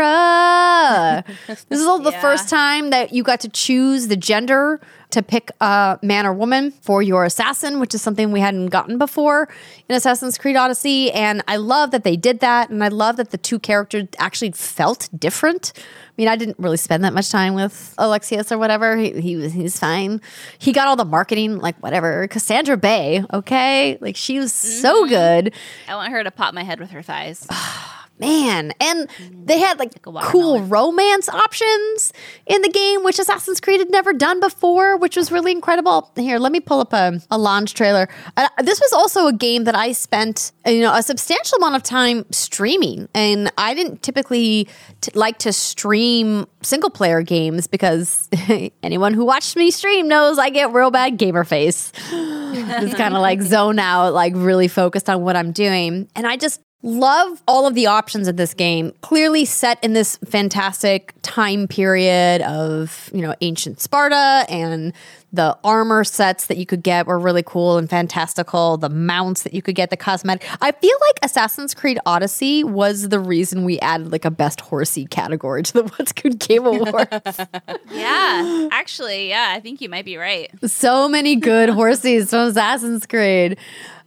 [LAUGHS] this is all the first time that you got to choose the gender to pick a man or woman for your assassin, which is something we hadn't gotten before in Assassin's Creed Odyssey. And I love that they did that. And I love that the two characters actually felt different. I mean, I didn't really spend that much time with Alexios or whatever. He, he was he's fine. He got all the marketing, like whatever. Kassandra Bay, okay, like she was so mm-hmm. good. I want her to pop my head with her thighs. [SIGHS] [SIGHS] [SIGHS] Man, and they had like cool romance options in the game, which Assassin's Creed had never done before, which was really incredible. Here, let me pull up a, a launch trailer. Uh, this was also a game that I spent, uh, you know, a substantial amount of time streaming, and I didn't typically t- like to stream single player games because [LAUGHS] anyone who watched me stream knows I get real bad gamer face. [LAUGHS] It's kind of like zone out, like really focused on what I'm doing. And I just love all of the options of this game. Clearly set in this fantastic time period of, you know, ancient Sparta and the armor sets that you could get were really cool and fantastical. The mounts that you could get, the cosmetic. I feel like Assassin's Creed Odyssey was the reason we added like a best horsey category to the [LAUGHS] What's Good Game Awards. [LAUGHS] yeah, actually, yeah, I think you might be right. so many good [LAUGHS] horses from Assassin's Creed.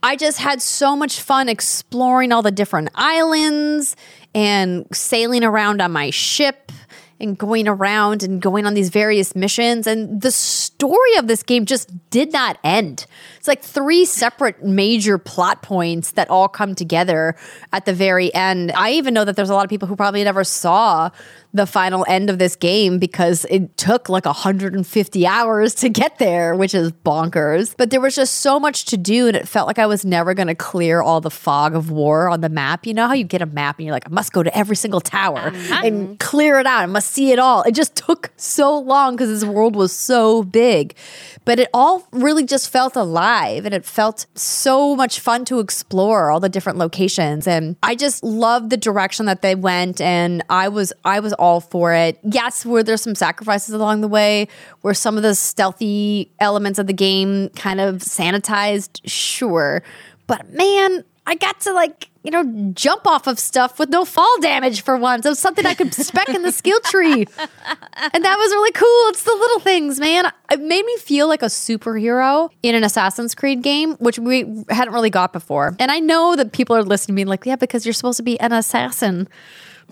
I just had so much fun exploring all the different islands and sailing around on my ship and going around and going on these various missions. And the story of this game just did not end. It's like three separate major plot points that all come together at the very end. I even know that there's a lot of people who probably never saw the final end of this game because it took like 150 hours to get there, which is bonkers. But there was just so much to do, and it felt like I was never going to clear all the fog of war on the map. You know how you get a map and you're like, I must go to every single tower uh-huh. and clear it out. I must see it all. It just took so long because this world was so big. But it all really just felt alive and it felt so much fun to explore all the different locations. And I just loved the direction that they went. And I was, I was all for it. Yes, were there some sacrifices along the way? Were some of the stealthy elements of the game kind of sanitized? Sure. But man, I got to like, you know, jump off of stuff with no fall damage for once. It was something I could [LAUGHS] spec in the skill tree. And that was really cool. It's the little things, man. It made me feel like a superhero in an Assassin's Creed game, which we hadn't really got before. And I know that people are listening to me like, yeah, because you're supposed to be an assassin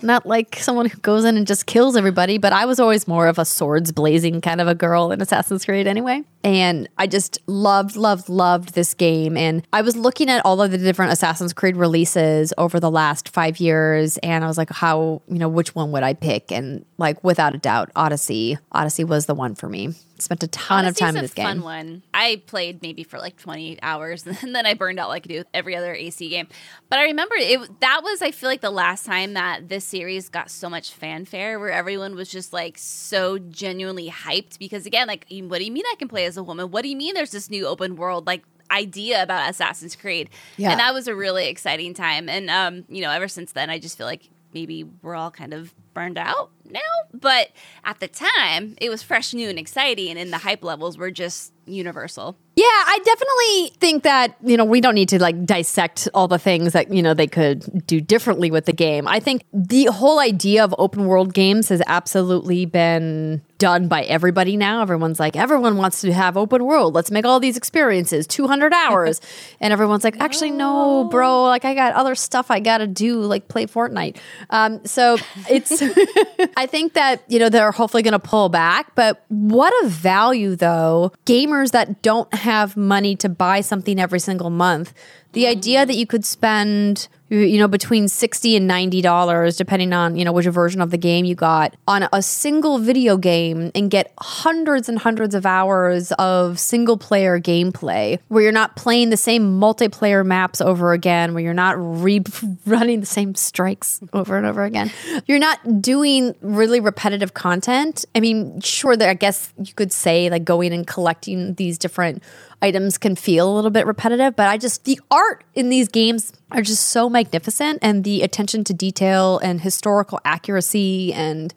not like someone who goes in and just kills everybody, but I was always more of a swords blazing kind of a girl in Assassin's Creed anyway. And I just loved, loved, loved this game. And I was looking at all of the different Assassin's Creed releases over the last five years, and I was like, how, you know, which one would I pick? And like, without a doubt, Odyssey. Odyssey was the one for me. Spent a ton Odyssey's of time in this fun game. one. I played maybe for like 20 hours [LAUGHS] and then I burned out like I do with every other AC game. But I remember it that was I feel like the last time that this series got so much fanfare where everyone was just like so genuinely hyped because again like what do you mean I can play as a woman? What do you mean there's this new open world like idea about Assassin's Creed? Yeah. And that was a really exciting time and um you know ever since then I just feel like maybe we're all kind of burned out now. But at the time, it was fresh, new, and exciting, and the hype levels were just universal. Yeah, I definitely think that, you know, we don't need to like dissect all the things that, you know, they could do differently with the game. I think the whole idea of open world games has absolutely been done by everybody now. Everyone's like, everyone wants to have open world. Let's make all these experiences 200 hours. [LAUGHS] and everyone's like, actually, no, bro. Like, I got other stuff I got to do, like play Fortnite. Um, so it's, [LAUGHS] I think that, you know, they're hopefully going to pull back. But what a value, though, gamers that don't have money to buy something every single month. The idea that you could spend, you know, between sixty and ninety dollars, depending on you know which version of the game you got, on a single video game and get hundreds and hundreds of hours of single player gameplay, where you're not playing the same multiplayer maps over again, where you're not re- running the same strikes over and over again, you're not doing really repetitive content. I mean, sure, that I guess you could say like going and collecting these different items can feel a little bit repetitive, but I just, the art in these games are just so magnificent and the attention to detail and historical accuracy and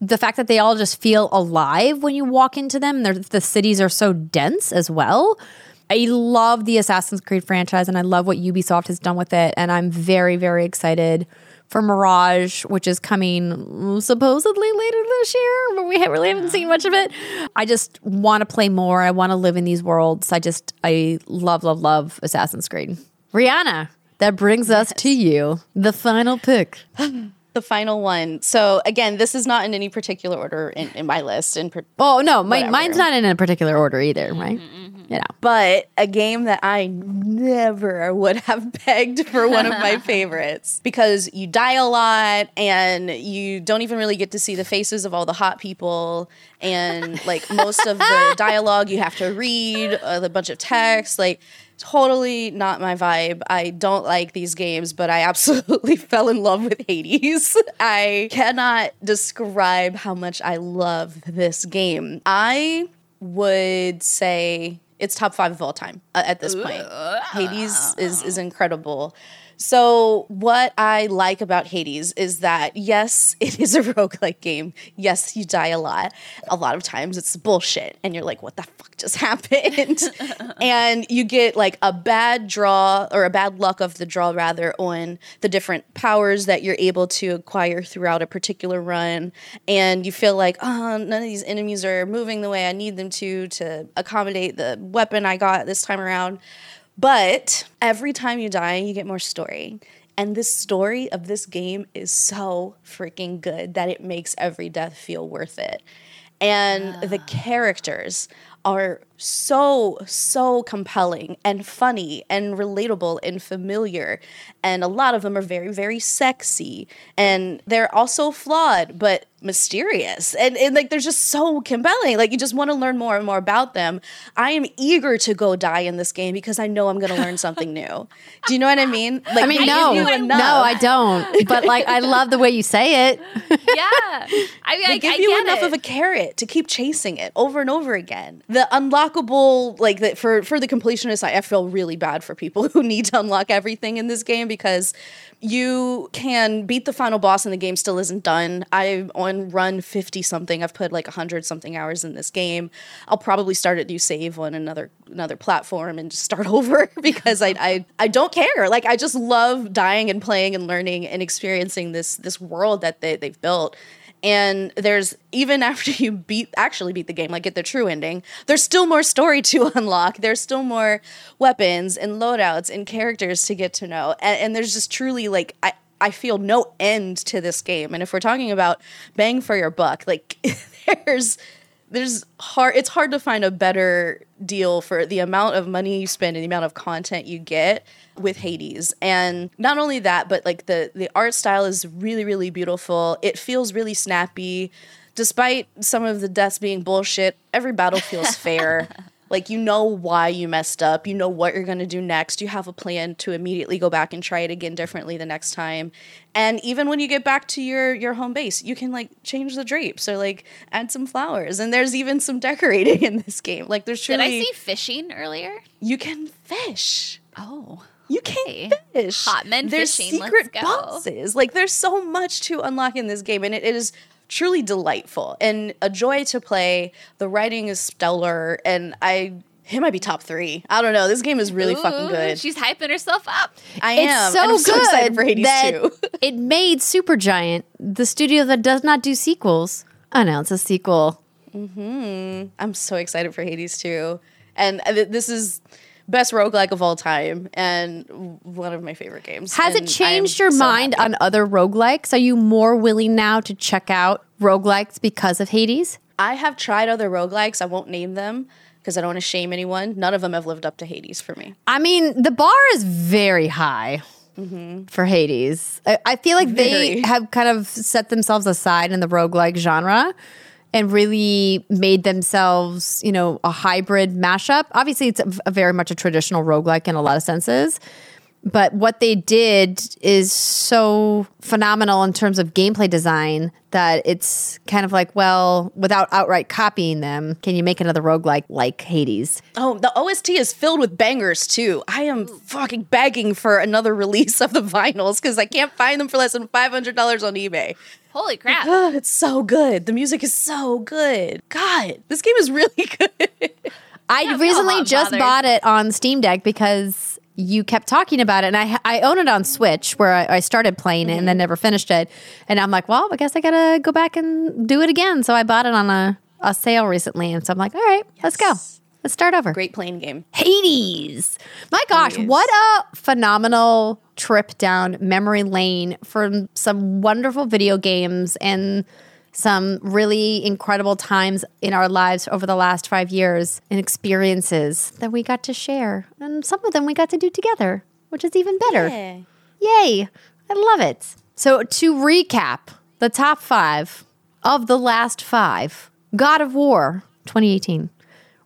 the fact that they all just feel alive when you walk into them. The cities are so dense as well. I love the Assassin's Creed franchise and I love what Ubisoft has done with it. And I'm very, very excited for Mirage, which is coming supposedly later this year, but we really haven't seen much of it. I just want to play more. I want to live in these worlds. I just, I love, love, love Assassin's Creed. Rihanna, that brings us to you, the final pick. [LAUGHS] the final one. So again, this is not in any particular order in, in my list. In per- Oh, no, my, mine's not in a particular order either, right? You know. but a game that I never would have [LAUGHS] pegged for one of my [LAUGHS] favorites because you die a lot and you don't even really get to see the faces of all the hot people and like most of the [LAUGHS] dialogue you have to read uh, a bunch of text like totally not my vibe. I don't like these games, but I [LAUGHS] absolutely fell in love with Hades. [LAUGHS] I cannot describe how much I love this game. I would say it's top five of all time uh, at this point. Hades is is incredible. So, what I like about Hades is that, yes, [LAUGHS] it is a roguelike game. Yes, you die a lot. A lot of times it's bullshit, and you're like, what the fuck just [LAUGHS] happened? [LAUGHS] and you get like a bad draw or a bad luck of the draw, rather, on the different powers that you're able to acquire throughout a particular run. And you feel like, oh, none of these enemies are moving the way I need them to to accommodate the weapon I got this time around. But every time you die, you get more story. And this story of this game is so freaking good that it makes every death feel worth it. And the ah. characters are so, so compelling and funny and relatable and familiar. And a lot of them are very, very sexy. And they're also flawed, but mysterious. And, and like, they're just so compelling. Like, you just want to learn more and more about them. I am eager to go die in this game because I know I'm going to learn something new. [LAUGHS] Do you know what I mean? Like, I mean, no, give no. I don't. [LAUGHS] But like, I love the way you say it. [LAUGHS] Yeah, I mean, They I, give I you get enough it. of a carrot to keep chasing it over and over again. The unlockable, like that for for the completionist, I, I feel really bad for people [LAUGHS] who need to unlock everything in this game because you can beat the final boss and the game still isn't done. I'm on run 50 something. I've put like 100 something hours in this game. I'll probably start a new save on another another platform and just start [LAUGHS] over because I, I I don't care. Like I just love dying and playing and learning and experiencing this this world that they, they've built. And there's even [LAUGHS] after you beat actually beat the game, like get the true ending, there's still more story [LAUGHS] to unlock. There's still more weapons and loadouts and characters to get to know. And, and there's just truly like I I feel no end to this game. And if we're talking about bang for your buck, like [LAUGHS] there's there's hard it's hard to find a better deal for the amount of money you spend and the amount of content you get with Hades. And not only that, but like the the art style is really really beautiful. It feels really snappy. Despite some of the deaths being bullshit, every battle feels [LAUGHS] fair. Like you know why you messed up, you know what you're going to do next. You have a plan to immediately go back and try it again differently the next time. And even when you get back to your your home base, you can like change the drapes or like add some flowers. And there's even some [LAUGHS] decorating in this game. Like there's truly Did I see fishing earlier? you can fish. Oh. You can fish. Hot men There's fishing, secret go. bosses. Like there's so much to unlock in this game, and it is truly delightful and a joy to play. The writing is stellar, and I it might be top three. I don't know. This game is really fucking good. She's hyping herself up. I It's am. so and I'm so good excited for Hades that too. [LAUGHS] it made Supergiant, the studio that does not do sequels, announce a sequel. Mm-hmm. I'm so excited for Hades too, and uh, th- this is best roguelike of all time and one of my favorite games. Has And it changed your so mind happy. on other roguelikes? Are you more willing now to check out roguelikes because of Hades? I have tried other roguelikes. I won't name them because I don't want to shame anyone. None of them have lived up to Hades for me. I mean, the bar is very high mm-hmm. for Hades. I, I feel like they have kind of set themselves aside in the roguelike genre and really made themselves, you know, a hybrid mashup. Obviously, it's a, a very much a traditional roguelike in a lot of senses. But what they did is so phenomenal in terms of gameplay design that it's kind of like, well, without outright copying them, can you make another roguelike like Hades? Oh, the OST is filled with bangers too. I am fucking begging for another [LAUGHS] release of the vinyls because I can't find them for less than five hundred dollars on eBay. Holy crap. Oh, [LAUGHS] it's so good. The music is so good. God, this game is really [LAUGHS] good. I Yeah, recently got just bothered. bought it on Steam Deck because you kept talking about it, and I I own it on Switch where I, I started playing it and then mm-hmm. never finished it, and I'm like, well, I guess I gotta go back and do it again. So I bought it on a a sale recently, and so I'm like, all right, let's go, let's start over. Great playing game. Hades. My gosh, what a phenomenal trip down memory lane for some wonderful video games and some really incredible times in our lives over the last five years and experiences that we got to share. And some of them we got to do together, which is even better. Yay. I love it. So, to recap the top five of the last five God of War 2018,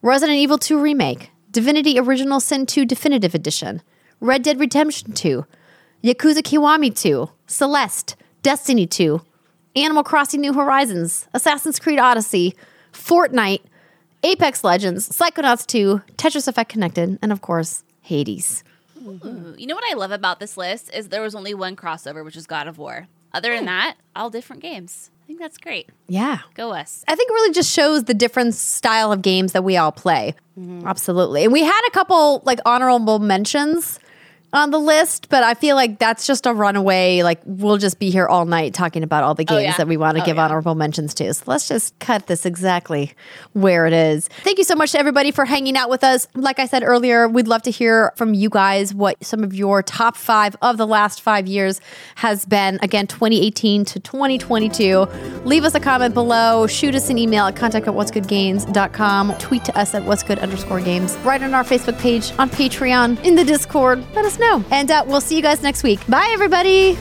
Resident Evil 2 Remake, Divinity Original Sin 2 Definitive Edition, Red Dead Redemption 2, Yakuza Kiwami 2, Celeste, Destiny 2, Animal Crossing New Horizons, Assassin's Creed Odyssey, Fortnite, Apex Legends, Psychonauts 2, Tetris Effect Connected, and of course, Hades. You know what I love about this list is there was only one crossover, which is God of War. Other than hmm. that, all different games. I think that's great. Yeah. Go us. I think it really just shows the different style of games that we all play. Mm-hmm. Absolutely. And we had a couple like honorable mentions on the list, but I feel like that's just a runaway. Like we'll just be here all night talking about all the oh, games yeah. that we want to oh, give honorable mentions to. So let's just cut this exactly where it is. Thank you so much to everybody for hanging out with us. Like I said earlier, we'd love to hear from you guys what some of your top five of the last five years has been. Again, 2018 to 2022. Leave us a comment below. Shoot us an email at contact at what's good games.com. Tweet to us at what's good underscore games. Write on our Facebook page, on Patreon, in the Discord. Let us know. And uh, we'll see you guys next week. Bye, everybody.